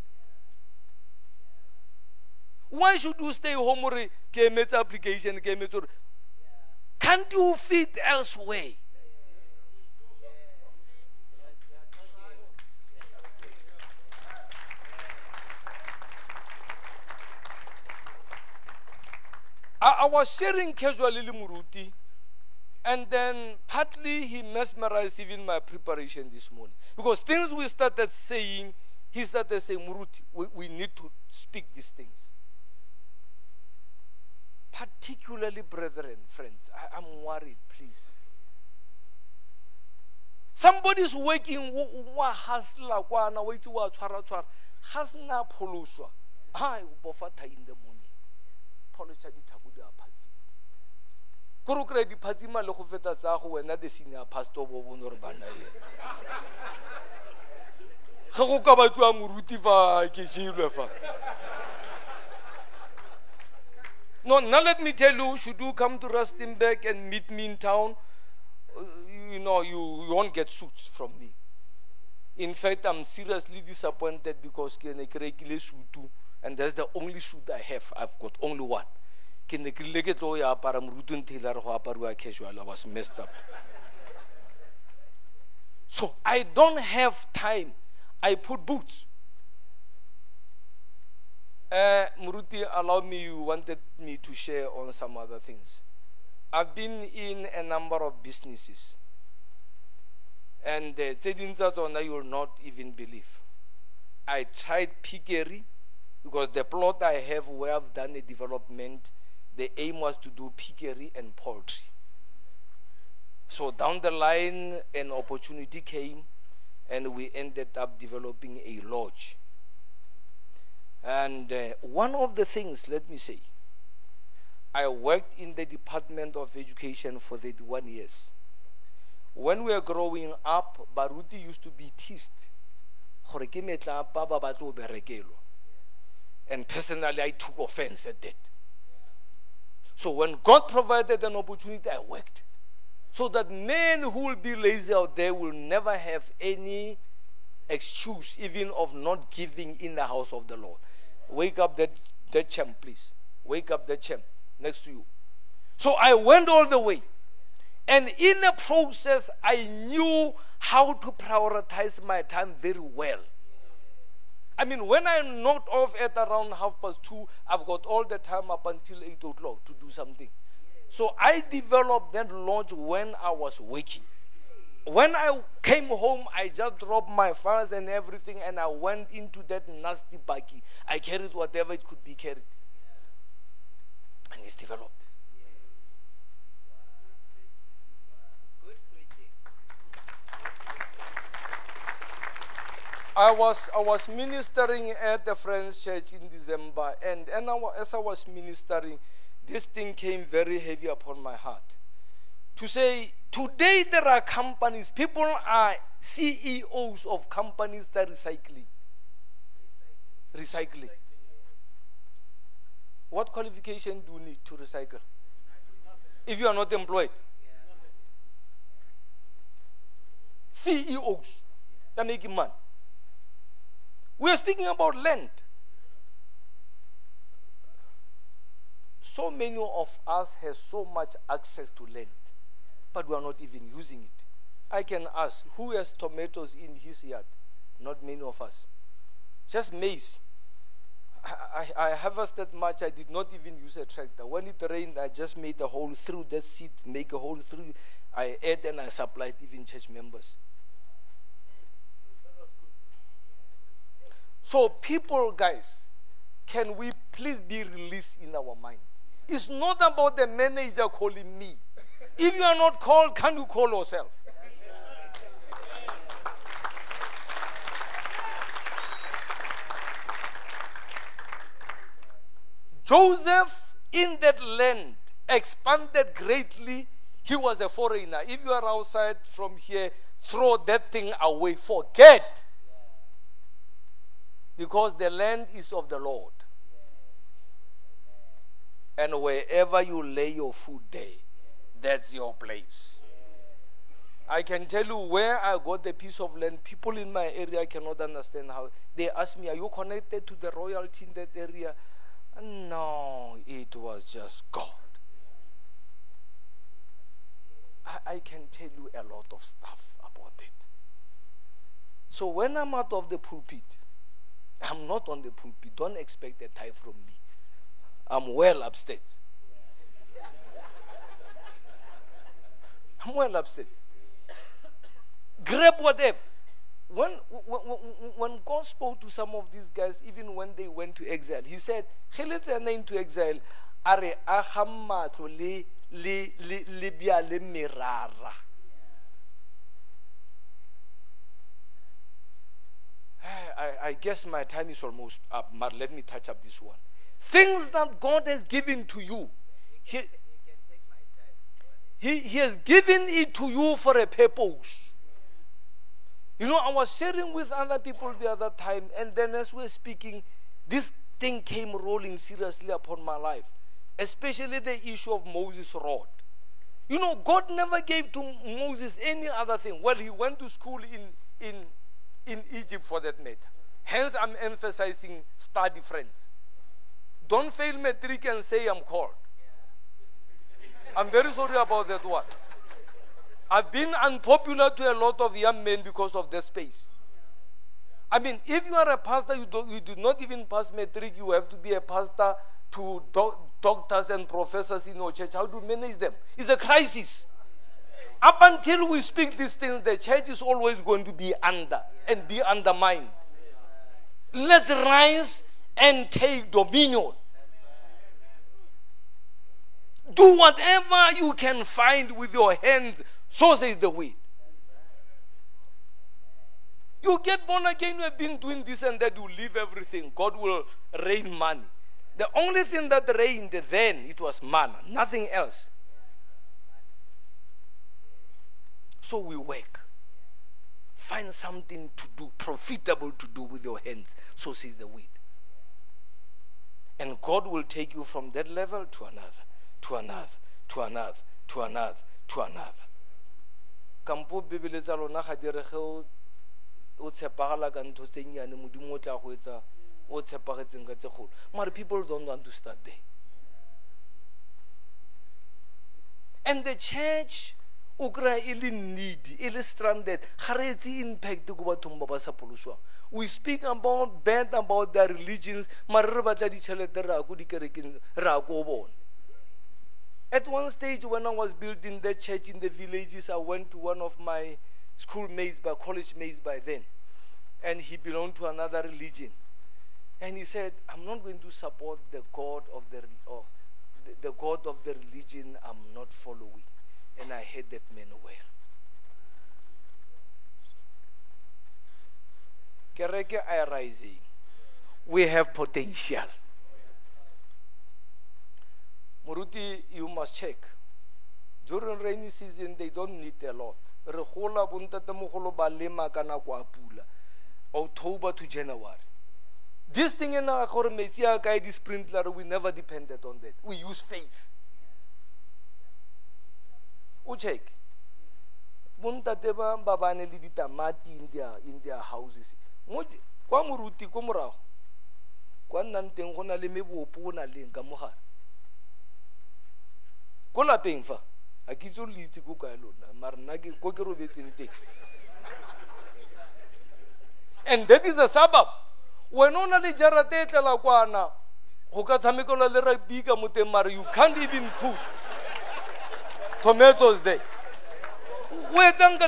Why should you stay home or ke emetse application ke emetse gore can't you fit elsewhere I, I was sharing casually Muruti, and then partly he mesmerized even my preparation this morning. Because things we started saying, he started saying, Muruti, we, we need to speak these things particularly brethren, friends, I, am worried, please. somebody's working wa hustler kwana wa wa tshwara bofa in the morning pholo tša di a phatsima kore o diphatsima le go feta go wena the senior pastor bo bone gore bana ge go ka batliwa moruti fa ke jelwe fa. No now let me tell you should you come to rustenburg and meet me in town you know you, you won't get suits from me. In fact i'm seriously disappointed because ke ne ke rekile sutu and that's the only suit i have i've got only one ke ne ke rile ya apara morutong tailor go apariwa casual i was messed up so i don't have time i put boots uh, Muruti, allowed me, you wanted me to share on some other things. I've been in a number of businesses. And uh, you will not even believe. I tried piggery because the plot I have where I've done the development, the aim was to do piggery and poultry. So down the line, an opportunity came, and we ended up developing a lodge. And uh, one of the things, let me say, I worked in the Department of Education for 31 years. When we were growing up, Baruti used to be teased. And personally, I took offense at that. So when God provided an opportunity, I worked. So that men who will be lazy out there will never have any excuse, even of not giving in the house of the Lord. Wake up that, that champ, please. Wake up that champ next to you. So I went all the way. And in the process, I knew how to prioritize my time very well. I mean, when I'm not off at around half past two, I've got all the time up until eight o'clock to do something. So I developed that launch when I was waking. When I came home, I just dropped my files and everything and I went into that nasty buggy. I carried whatever it could be carried. And it's developed. I was I was ministering at the French church in December, and, and I, as I was ministering, this thing came very heavy upon my heart to say today there are companies, people are CEOs of companies that are recycling. Recycling. What qualification do you need to recycle? If you are not employed. CEOs. They're making money. We are speaking about land. So many of us have so much access to land but we are not even using it. I can ask, who has tomatoes in his yard? Not many of us. Just maize. I, I, I harvested much, I did not even use a tractor. When it rained, I just made a hole through that seed, make a hole through. I ate and I supplied even church members. So, people, guys, can we please be released in our minds? It's not about the manager calling me. If you are not called, can you call yourself? Joseph in that land expanded greatly. He was a foreigner. If you are outside from here, throw that thing away. Forget. Because the land is of the Lord. And wherever you lay your foot there, that's your place. I can tell you where I got the piece of land. People in my area cannot understand how. They ask me, Are you connected to the royalty in that area? No, it was just God. I, I can tell you a lot of stuff about it. So when I'm out of the pulpit, I'm not on the pulpit. Don't expect a tithe from me. I'm well upstairs. I'm well upset. Grab whatever. When, when, when God spoke to some of these guys, even when they went to exile, He said, Ge le tsena into exile, a re le le le le. I guess my time is almost up, but let me touch up this one. Things that God has given to you, He, he, he has given it to you for a purpose. You know, I was sharing with other people the other time, and then as we were speaking, this thing came rolling seriously upon my life, especially the issue of Moses' rod. You know, God never gave to Moses any other thing. Well, he went to school in, in, in Egypt for that matter. Hence, I'm emphasizing study, friends. Don't fail matric and say I'm called. I'm very sorry about that one. I've been unpopular to a lot of young men because of that space. I mean, if you are a pastor, you do, you do not even pass matric, you have to be a pastor to do, doctors and professors in your church. How do you manage them? It's a crisis. Up until we speak these things, the church is always going to be under and be undermined. Let's rise and take dominion. Do whatever you can find with your hands, so says the way. You get born again, you have been doing this and that, you leave everything. God will rain money. The only thing that rained then, it was manna, nothing else. So we work. Find something to do, profitable to do with your hands. So says the word. And God will take you from that level to another, to another, to another, to another, to another. kampo bebele tsa lona ga dire ge o tshepagala ka ntho tse nnyane modimo o tla go etsa o tshepagetseng ka tse kgolo mare people don't want to start there and the church o kry-a e le needy e le stranded. Ga re etse impact ko bathong ba ba sa poloswang we speak about bad about their religions mare re batla ditšhelete re ya ko dikerekeng re ya ko bone at one stage when i was building the church in the villages i went to one of my schoolmates by college mates by then and he belonged to another religion. And he said i'm not going to support the god of the, of the, the god of the religion i'm not following and I hate that man are rising. We have potential. Muruti, you must check. During rainy season, they don't need a lot. Re gola bontate mogolo ba lema ka pula. October to January. This thing in our gore metsi a kae di sprinkler, we never depended on that. We use faith. Check. Bontate ba ba le ditamati in their, in their houses. Kwa moruti ko morago kwa nnang teng go na le mebopo na leng ka mogare? Ko lapeng fa? A le itse ko kae lona ko ke robetseng teng. And that is a suburb. Wena o na le jarata e tlela kwana go ka tshamekelwa le rugby ka mo teng mare you can't even put tomatoes there o etsang ka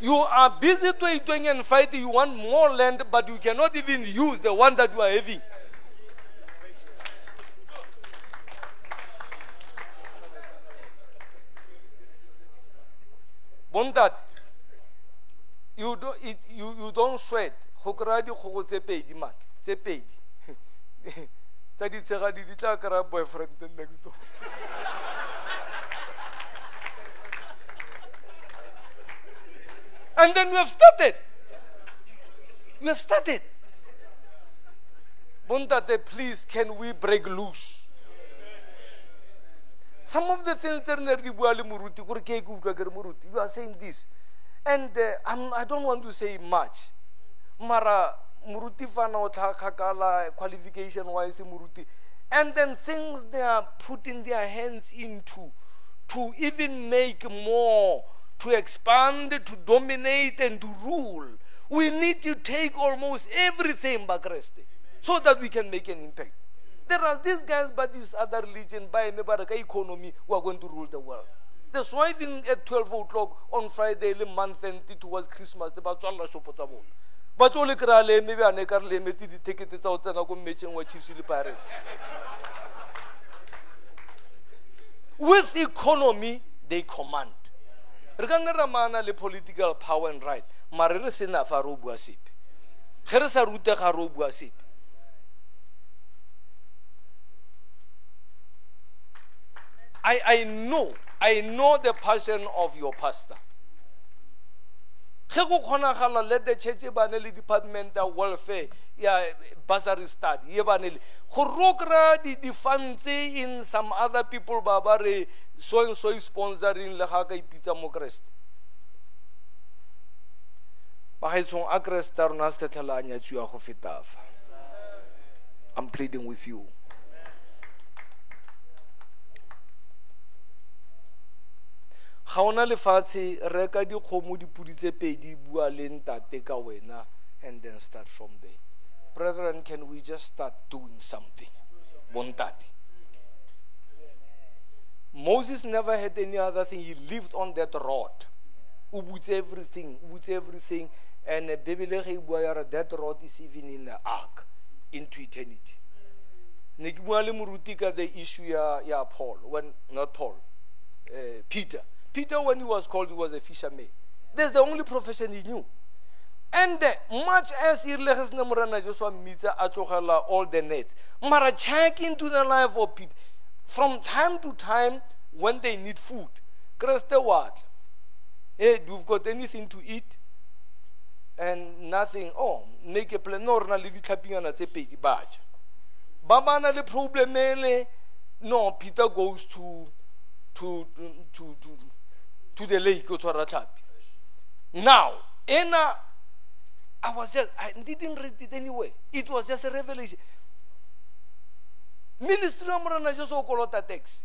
you are busy twenty and fighting you want more land but you cannot even use the one that you are having. Bontate you, do, it, you, you don't sweat. Go kry-a dikgogo tse pedi man. Tse pedi tsa ditshegadi di tla kry-a boyfriend next door. And then we have started. We have started. Bontate please can we break loose? Some of the things re ne di bua le moruti moruti you are saying this. And uh, I'm, i don't want to say much. Mara muruti fana o tlhakakala qualification wise muruti and then things they are putting their hands into to even make more to expand to dominate and to rule. We need to take almost everything bakreste so that we can make an impact. There are these guys but this other religion by mebaraka economy who are going to rule the world. That's why even at 12 o'clock on friday le month and towards christmas ba tswalla shopo tsa bona ba tlo le kry-a ka re dithekete tsa go tsena ko mmetšheng wa chiefs le pirate with economy they command. Re ka nne le political power and right mare re sena fa re o bua sepe. Ge re sa rutega re o bua sepe. I, I know I know the passion of your pastor ge go let the church e bane le departmental welfare ya bursary study ye bane le go rokra di-fund tse in some other people ba ba re so and so sponsoring le ga ka ipitsa mo bagaetshong a kreste a rona a se tlhetlhela a nyatsiwa go fetafa i'm pleading with you ga ona lefatshe reka dikgomo dipudi tse pedi bua le ntate ka wena and then start from there. Brethren can we just start doing something? Bontate moses never had any other thing. He lived on that rod. O butse everything o butse everything and bebele ge e bua ya that rod is even in the ark into eternity. Ne ke bua le moruti ka the issue ya, ya paul when not paul uh, peter Peter, when he was called, he was a fisherman. That's the only profession he knew. And uh, much as Irlehes Namurana Joshua Mitza Atohala all the nets, Mara check into the life of Peter. From time to time, when they need food, Kreste what? Hey, do you've got anything to eat? And nothing. Oh, make a plan. No, na le ditlhapingana tse pedi baja. Ba bana le problem no Peter goes to to to to to the lake o tshwara tlhapi now ena i was just i didn't read it anyway it was just a revelation. Ministry ya morena just o kolota tax.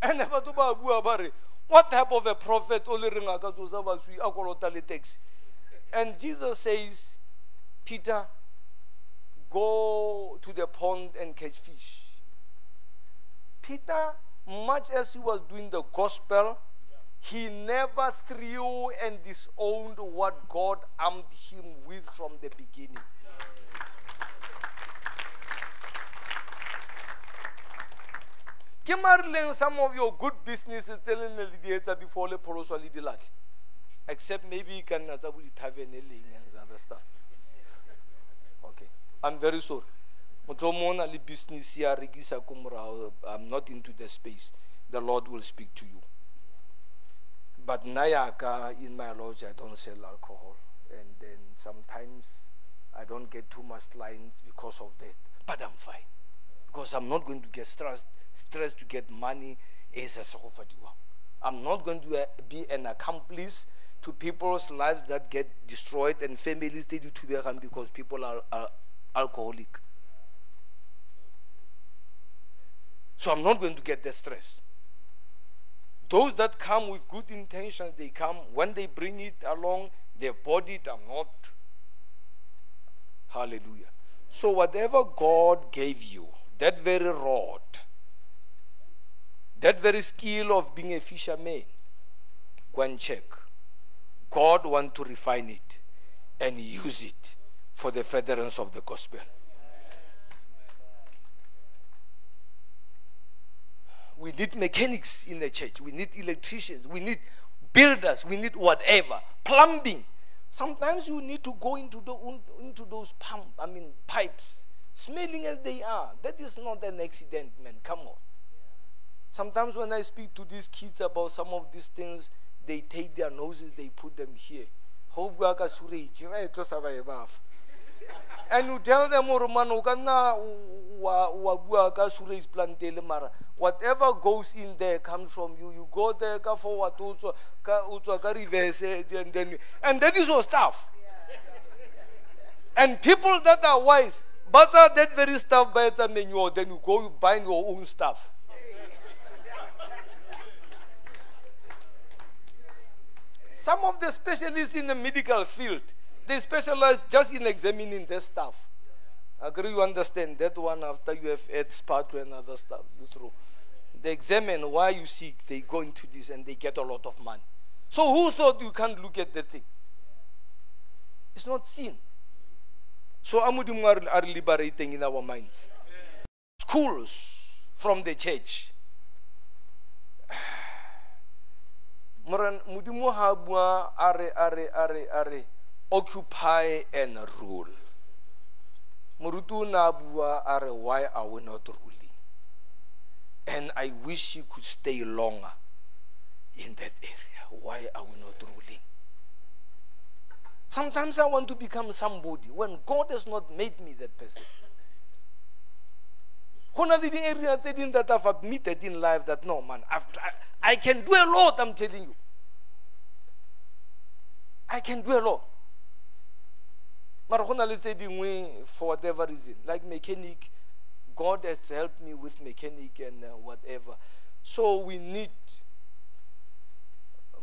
And ba bua ba what type of a prophet o le reng a ka tsosa baswi a kolota le tax? And jesus says peter go to the pond and catch fish. Peter much as he was doing the gospel he never threw and disowned what God armed him with from the beginning. ke some of your good businesses tse le ne le di etsa before le pholoswa le except maybe ka nna tsa bo and other stuff. Okay i'm very sorry. Motho mo na business ya rekisa ko morago i'm not into the space. The lord will speak to you but Nayaka in my lodge, I don't sell alcohol. And then sometimes I don't get too much lines because of that. But I'm fine. Because I'm not going to get stressed, stressed to get money. As a Sahofadiwa. I'm not going to uh, be an accomplice to people's lives that get destroyed and families they do to be because people are, are alcoholic. So I'm not going to get the stress. Those that come with good intentions, they come. When they bring it along, they've bought it. I'm not. Hallelujah. So, whatever God gave you, that very rod, that very skill of being a fisherman, go and check. God wants to refine it and use it for the furtherance of the gospel. We need mechanics in the church. We need electricians. We need builders. We need whatever. Plumbing. Sometimes you need to go into, the, into those pump, I mean pipes, smelling as they are. That is not an accident, man. Come on. Sometimes when I speak to these kids about some of these things, they take their noses, they put them here and you tell them gore man o ka nna wa bua ka mara whatever goes in there comes from you. You go there ka forward o tswa ka o tswa ka reverse and then and that is your stuff. And people that are wise but that very stuff by the menu then you go you buy your own stuff. Some of the specialists in the medical field they specialize just in examining their stuff. I agree you understand that one after you have had part to another stuff throw. They examine why you sick, they go into this and they get a lot of money. So who thought you can't look at the thing? It's not sin. So Amudim are, are liberating in our minds. Schools from the church. Moran- modimo ha a bua a occupy and rule. Moruti o ne a bua a re why are we not ruling? And i wish you could stay longer in that area. Why are we not ruling? Sometimes i want to become somebody. When god has not made me that person go na le di-area tse ding that i've admitted in life that no man I've, I can do a lot i'm telling you. I can do a lot mara go na le tse dingwe for whatever reason like mechanic god has helped me with mechanic and uh, whatever. So we need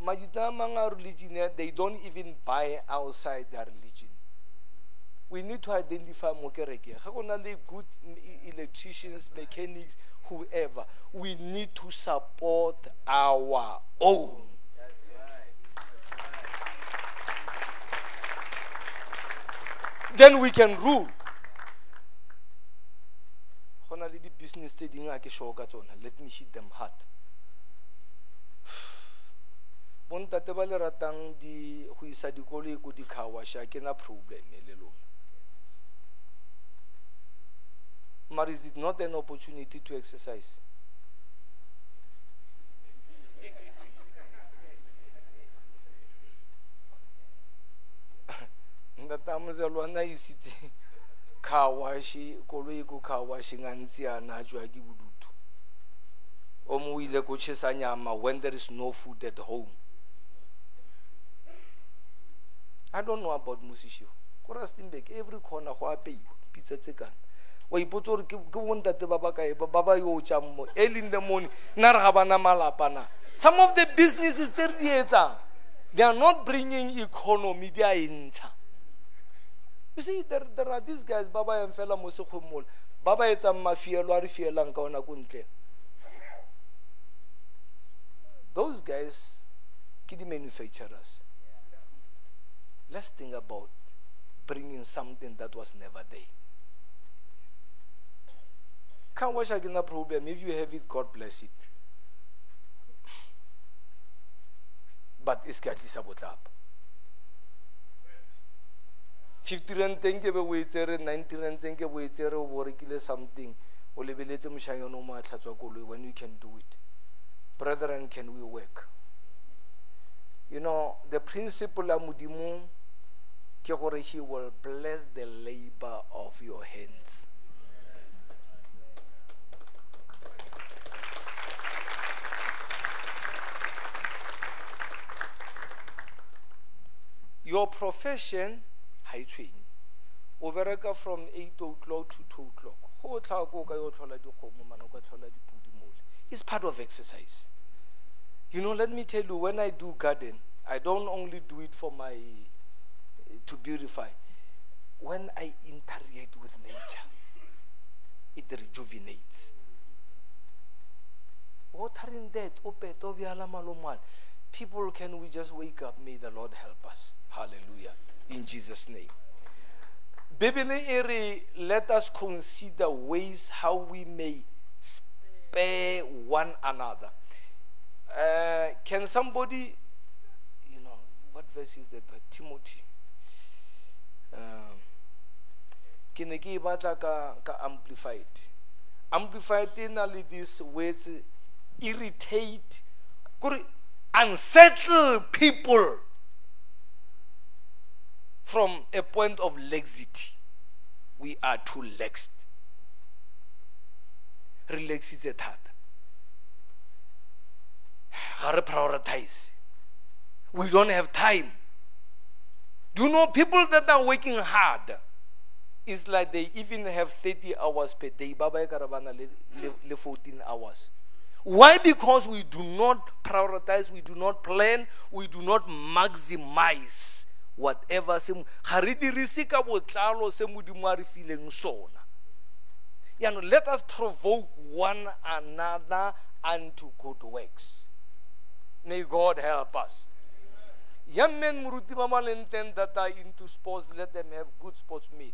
majita a mang religion eh, they don't even buy outside their religion. We need to identify mo kereke ga go na le good electricians mechanics whoever. We need to support our own then we can rule. Go na le di-business tse dingwe a ke sure let me hit them hard. Bontate ba le ratang di go isa dikoloi ko dikgawasha ke na problem e le lona. Mara is it not an opportunity to exercise ntatamozalwana a isitse khawashi koloi ko khawashi nga ntse a jwa ke bodutu o ile ko tšhesa nyama when there is no food at home. I don't know about mosišego ko rustenburg every corner go apeiwa pitsa tse kana wa ipotsa gore ke bontate ba ba kae ba ba yo tšang mo early in the morning nna re ga bana malapa na. Some of the businesses tse re di they are not bringing economy di a e you see there, there are these guys ba and fela mo sekgwemola ba ba etsang mafielo a re fielang ka ona ko ntle. Those guys ke di-manufacturers. Let's think about bringing something that was never there. Can't wash again the problem. If you have it god bless it. But se ka tlisa botlapa fifty rand teng ke be o e tsere ninety rand teng ke bo e tsere o bo rekile something o lebeletse mošanyane o mo a tlhatswa koloi when you can do it. Brethren can we work? You know the principle ya modimo ke gore he will bless the labor of your hands. Your profession ha e tshwenye o bereka from eight o'clock to two o'clock. Go tla ko ka yo tlhola dikgomo mana ka tlhola dipudi mole. It's part of exercise. You know let me tell you when i do garden i don't only do it for my eh, to beautify. When i interact with nature it rejuvenates. Watering that people can we just wake up? May the lord help us. Hallelujah in jesus name. Bibele let us consider ways how we may spare one another. Uh, can somebody you know what verse is that? But timothy. Um, ke ne ke e amplified. Amplified e na le these words irritate unsettle people from a point of laxity we are too laxed. Relaxitse thata. Ga prioritize. We don't have time. Do you know people that are working hard? It's like they even have 30 hours per day. Ba ba ka re ba na le le- le 14 hours. Why? Because we do not prioritize we do not plan we do not maximize whatever se ga re dirise ka botlalo se modimo a re fileng sona let us provoke one another unto good works may god help us young men moruti ba malenteng that into sports let them have good sportsmen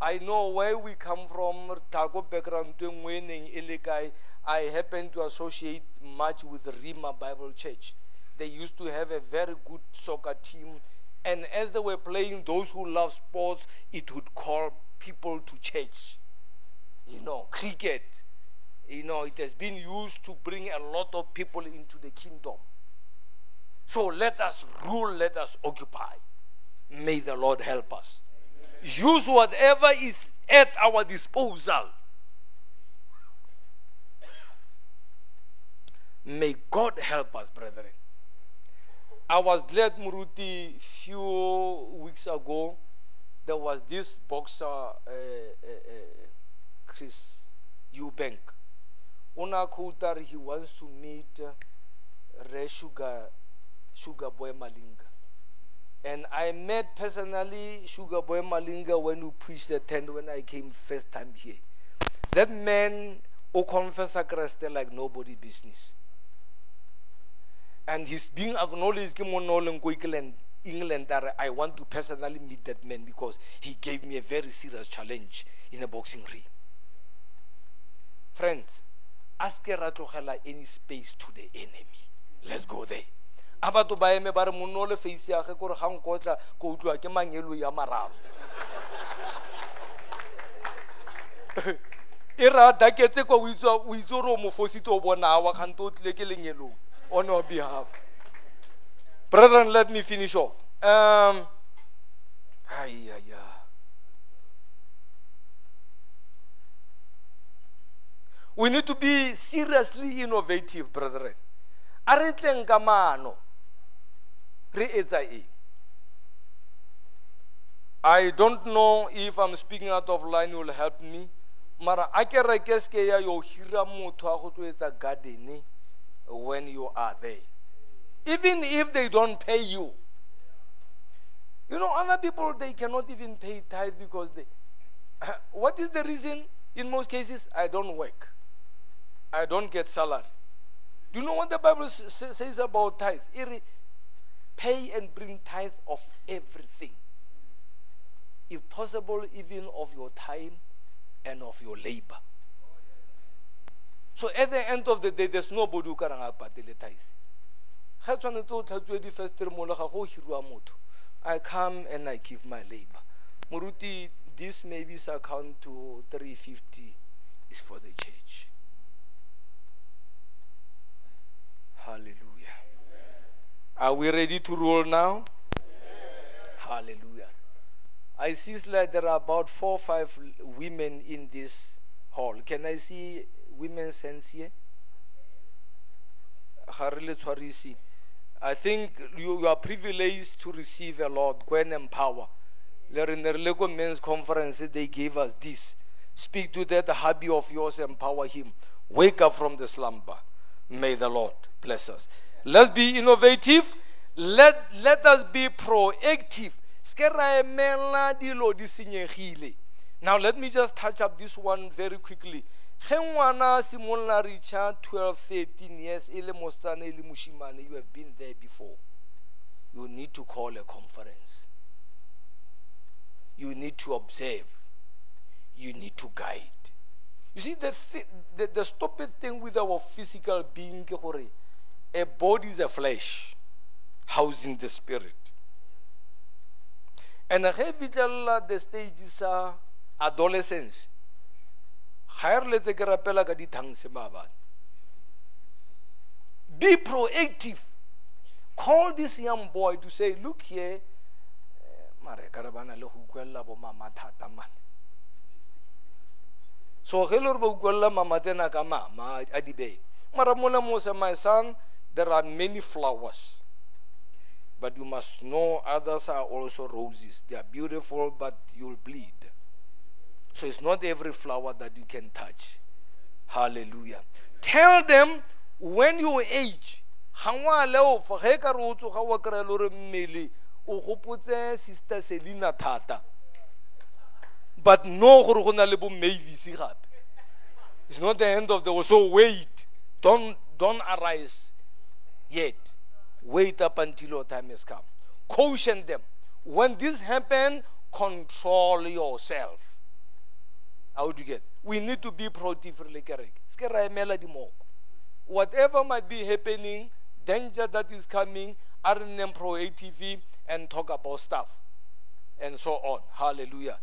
I know where we come from, Tago background, le kae. I happen to associate much with Rhema Bible Church. they used to have a very good soccer team. And as they were playing, those who love sports, it would call people to church. You know, cricket. You know, it has been used to bring a lot of people into the kingdom. So let us rule, let us occupy. May the Lord help us. Use whatever is at our disposal. May God help us, brethren. I was glad, Muruti, few weeks ago, there was this boxer, uh, uh, uh, Chris Eubank. Una Koutar, he wants to meet uh, Ray Sugar, Sugar Boy Malinga. And I met personally Sugar Boy Malinga when we preached the tent when I came first time here. That man, O confess like nobody business and he's being acknowledged england that i want to personally meet that man because he gave me a very serious challenge in a boxing ring. Friends ask any space to the enemy. Let's go there. A batho ba eme ba re monno o le face yage kore ga nkotla ko utlwa ke mangelo ya mararo. E ra daketse kwa o itse gore o mofositse o wa kgante o tlile ke lenyelong on our behalf. Brethren, let me finish off. Um. We need to be seriously innovative, brethren. A re tleng I don't know if I'm speaking out of line will help me. Mara a ke re ke ya yo hira motho a go when you are there. Even if they don't pay you. You know, other people, they cannot even pay tithes because they. what is the reason? In most cases, I don't work. I don't get salary. Do you know what the Bible says about tithes? Pay and bring tithe of everything. If possible, even of your time and of your labor. So at the end of the day, there's nobody who can patele tithe. ga tshwanetse o tlhatswe difestere mo le ga go hiriwa motho. I come and i give my labor. Moruti this maybe is account to 350 is for the church. Hallelujah. Are we ready to roll now? Hallelujah. I see like there are about four or five women in this hall. Can i see women's hands here I think you, you are privileged to receive a lot. Go and empower. In the Lego Men's Conference, they gave us this. Speak to that hubby of yours, empower him. Wake up from the slumber. May the Lord bless us. Let's be innovative. Let, let us be proactive. Now, let me just touch up this one very quickly ge ngwana simolola reacha 12 13 years e le mosetsana e le you have been there before. You need to call a conference. You need to observe. You need to guide. You see the, the, the stupid thing with our physical being ke gore a body is a flesh housing the spirit. And ge fitlhelela the stage sa adolescence ga re letse ke rapela ka dithangse be proactive. Call this young boy to say look here eh, mare ka re bana le go utlwelela bo mama thata mane. So ge le gore ba utlwelela mama tsena ka mama a dibee mara mole mose my son there are many flowers. But you must know others are also roses. They are beautiful but you'll bleed so it's not every flower that you can touch. Hallelujah. Tell them when you age, o gopotse sister selina thata. But no gore go na le bo mavis gape. It's not the end of the world. So wait. Don't don't arise yet. Wait up until your time has come. Caution them. When this happen control yourself how do you get we need to be proactive emela dimoko whatever might be happening danger that is coming, RNM Pro ATV, and talk about stuff, and so on. Hallelujah.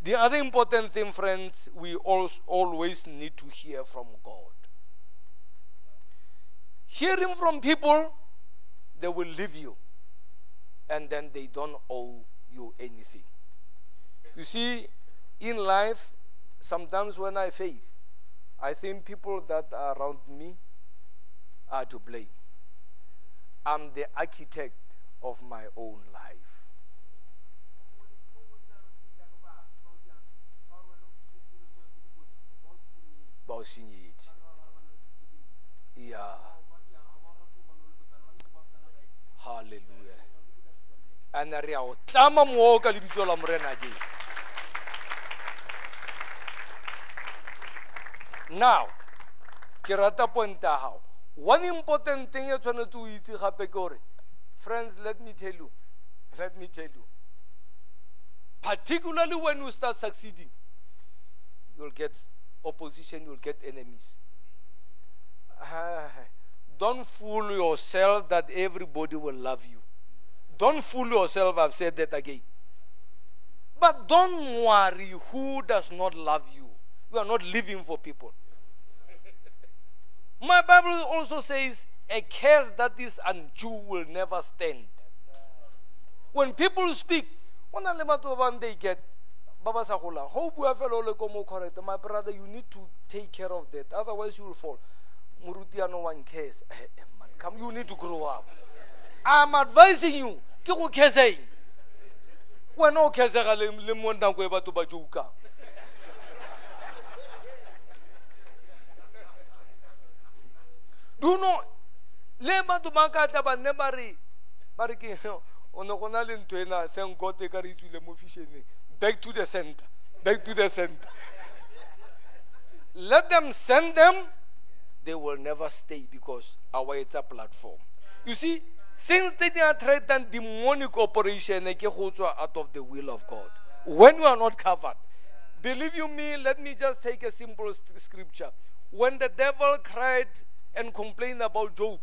The other important thing, friends, we always need to hear from God. Hearing from people, they will leave you, and then they don't owe you anything. You see, in life, sometimes when I fail, I think people that are around me are to blame. I'm the architect of my own life. yeah hallelujah and re a o tlama moo ka lebitso la morena now ke rata pointa gago one important thing e tshwanetse o itse gape ke gore friends let me tell you let me tell you particularly when you start succeeding you'll get opposition, you'll get enemies. Ah, Don't fool yourself that everybody will love you. Don't fool yourself, I've said that again. But don't worry who does not love you. You are not living for people. My Bible also says a curse that is undue will never stand. When people speak, go na le they get ba ba golang. Ga o bua fela o le correct my brother you need to take care of that otherwise you will fall. Moruti ano wa nkese Eh, eh, man, come you need to grow up. I'm advising you ke go kheseng wena o khesega le mo nako e batho ba do you know le batho ba ka tla ba nne ba re ba re ke o ne go na le ntho ena thank god e ka re itswile mo fisheneng. Back to the center back to the center. Let them send them they will never stay because our it's a platform. You see things that are threatened demonic operation out of the will of god. When you are not covered believe you me let me just take a simple scripture. When the devil cried and complain about job.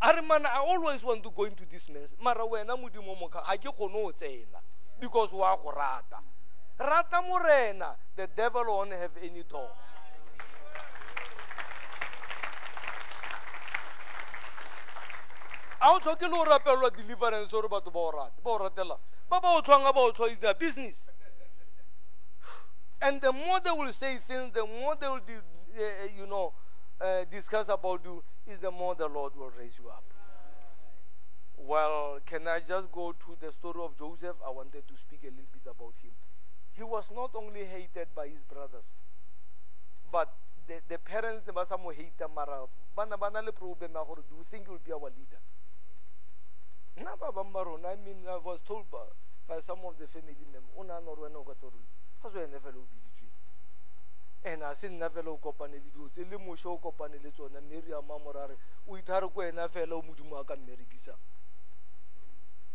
A re man i always want to go into this mess. Mara wena modimo moka ga ke kgone go tsena because wa go rata. Rata morena the devil won't have any door. A o tlhoke le go rapelelwa deliverance gore batho ba o rate ba o ratela ba ba o ba o is their business. And the more they will say things the more they will uh, you know uh, discuss about you is the more the lord will raise you up. Well can i just go to the story of joseph? I wanted to speak a little bit about him. He was not only hated by his brothers but the, the parents ne ba sa mo hate mara ba na le problem ya do you think you'll be our leader? Nna ba bang ba i mean i was told by, by some of the family members o nagana gore wena o ka torole ga se wene fela o biditsweng and a se nna fela o kopane le dilo tse le mošo o kopane le o ithare ko fela o modimo ka mmerekisang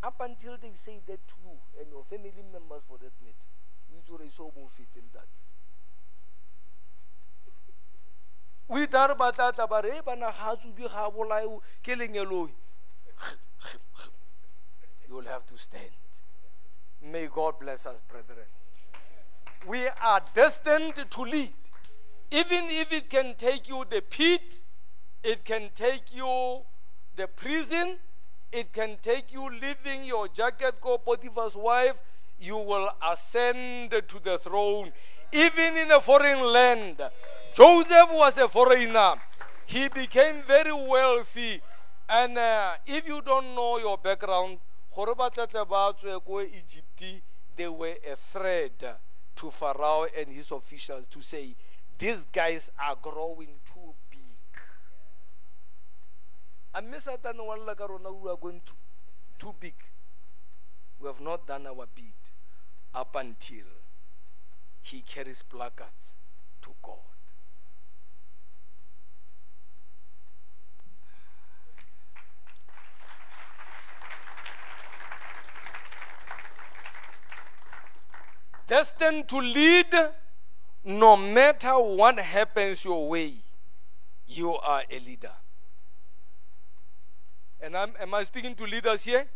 up until they say that to you and your family members for that matter o itse gore iso o bo feteng that. O ithare ba tla tla ba re e bana ga a tsubi ga a ke lenyeloi you will have to stand. May god bless us brethren. We are destined to lead. Even if it can take you the pit, it can take you the prison, it can take you leaving your jacket co Potiphar's wife, you will ascend to the throne. Even in a foreign land. Joseph was a foreigner. He became very wealthy. And uh, if you don't know your background, Egypt, they were a threat to Pharaoh and his officials to say, These guys are growing too big. A mme Satan wa lla ka rona we are going too, too big. We have not done our bit up until he carries placards to God. destined to lead no matter what happens your way. You are a leader. And I'm, am I speaking to leaders here?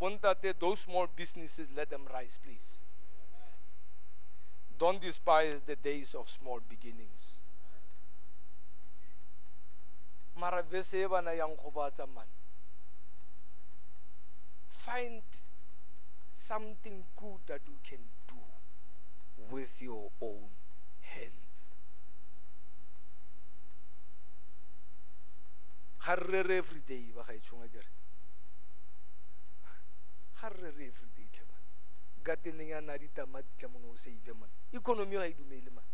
Bontate, those small businesses, let them rise, please. Don't despise the days of small beginnings. Find something good that you can do with your own hands. ga every day ba ga itshonga every day tlhe man gardeneng ya na ditamati tla economy ga e dumele man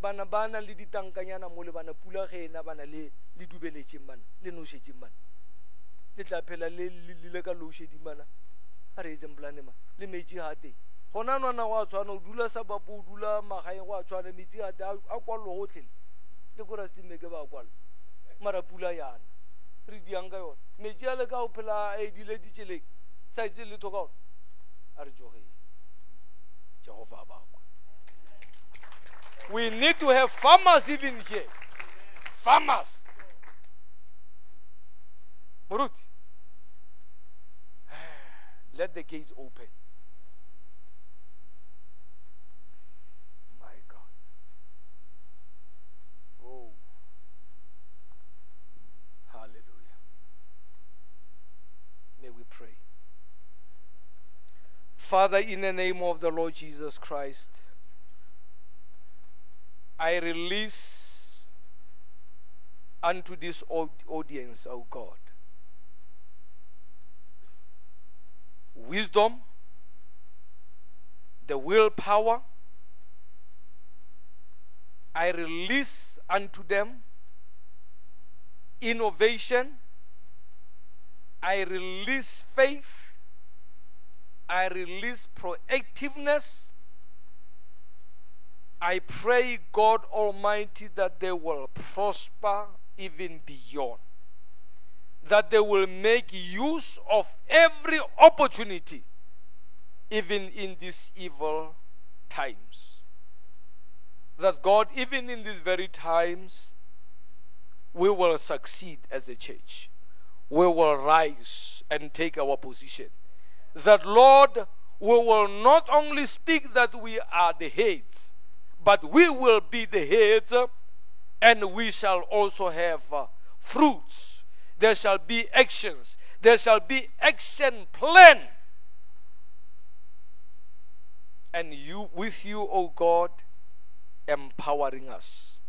bana ba na le ditankanyana mo le bana pula ge ena bana le le dubeletseng mana le nošetseng mana le tla phela le le ka mana re etseng le metsi ga teng gona nwana go a tshwana o dula o dula magaeng go a tshwana metsi ga te a kwallo gotlhele le. Ko ba mara pula yana re diang ka yona. Metsi a le ka go phela ditseleng sa ka ona. A re jehova bakwa we need to have farmers even here. Farmers. Moruti let the gates open. My god. Oh. Hallelujah. May we pray. Father in the name of the lord jesus christ I release unto this audience, O God, wisdom, the willpower. I release unto them innovation. I release faith. I release proactiveness. I pray, God Almighty, that they will prosper even beyond. That they will make use of every opportunity, even in these evil times. That God, even in these very times, we will succeed as a church. We will rise and take our position. That, Lord, we will not only speak that we are the heads, but we will be the heads and we shall also have uh, fruits there shall be actions. There shall be action plan. And you with you o god empowering us.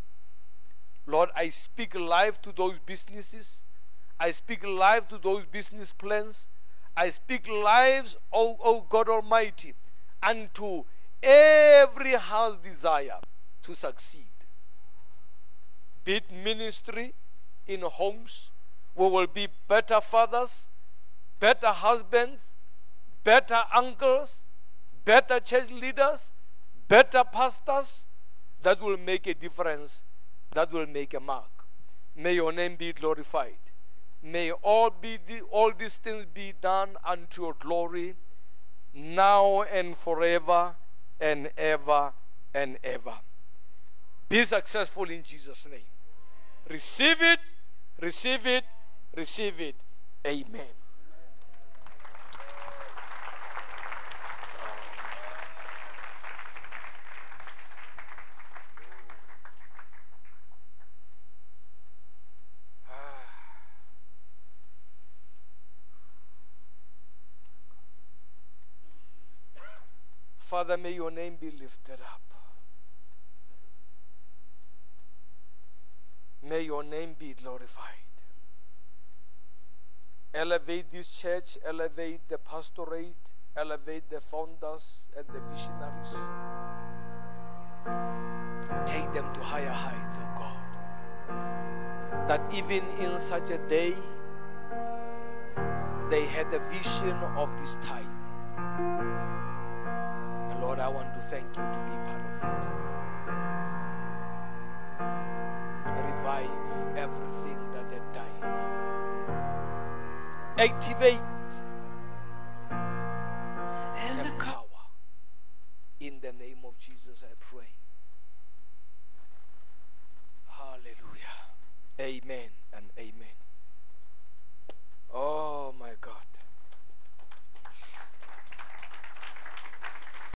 Lord i speak life to those businesses. I speak life to those business plans. I speak lives o, o god almighty unto every heart's desire to succeed. Be it ministry in homes, we will be better fathers, better husbands, better uncles, better church leaders, better pastors that will make a difference, that will make a mark. May your name be glorified. May all be the, all these things be done unto your glory now and forever and ever and ever. Be successful in Jesus' name. Receive it, receive it, receive it. Amen. Father, may your name be lifted up. May your name be glorified. Elevate this church, elevate the pastorate, elevate the founders and the visionaries. Take them to higher heights, oh God. That even in such a day, they had a vision of this time. And Lord, I want to thank you to be part of it. Revive everything that had died activate and the power. In the name of Jesus, I pray. Hallelujah. Amen and amen. Oh my God.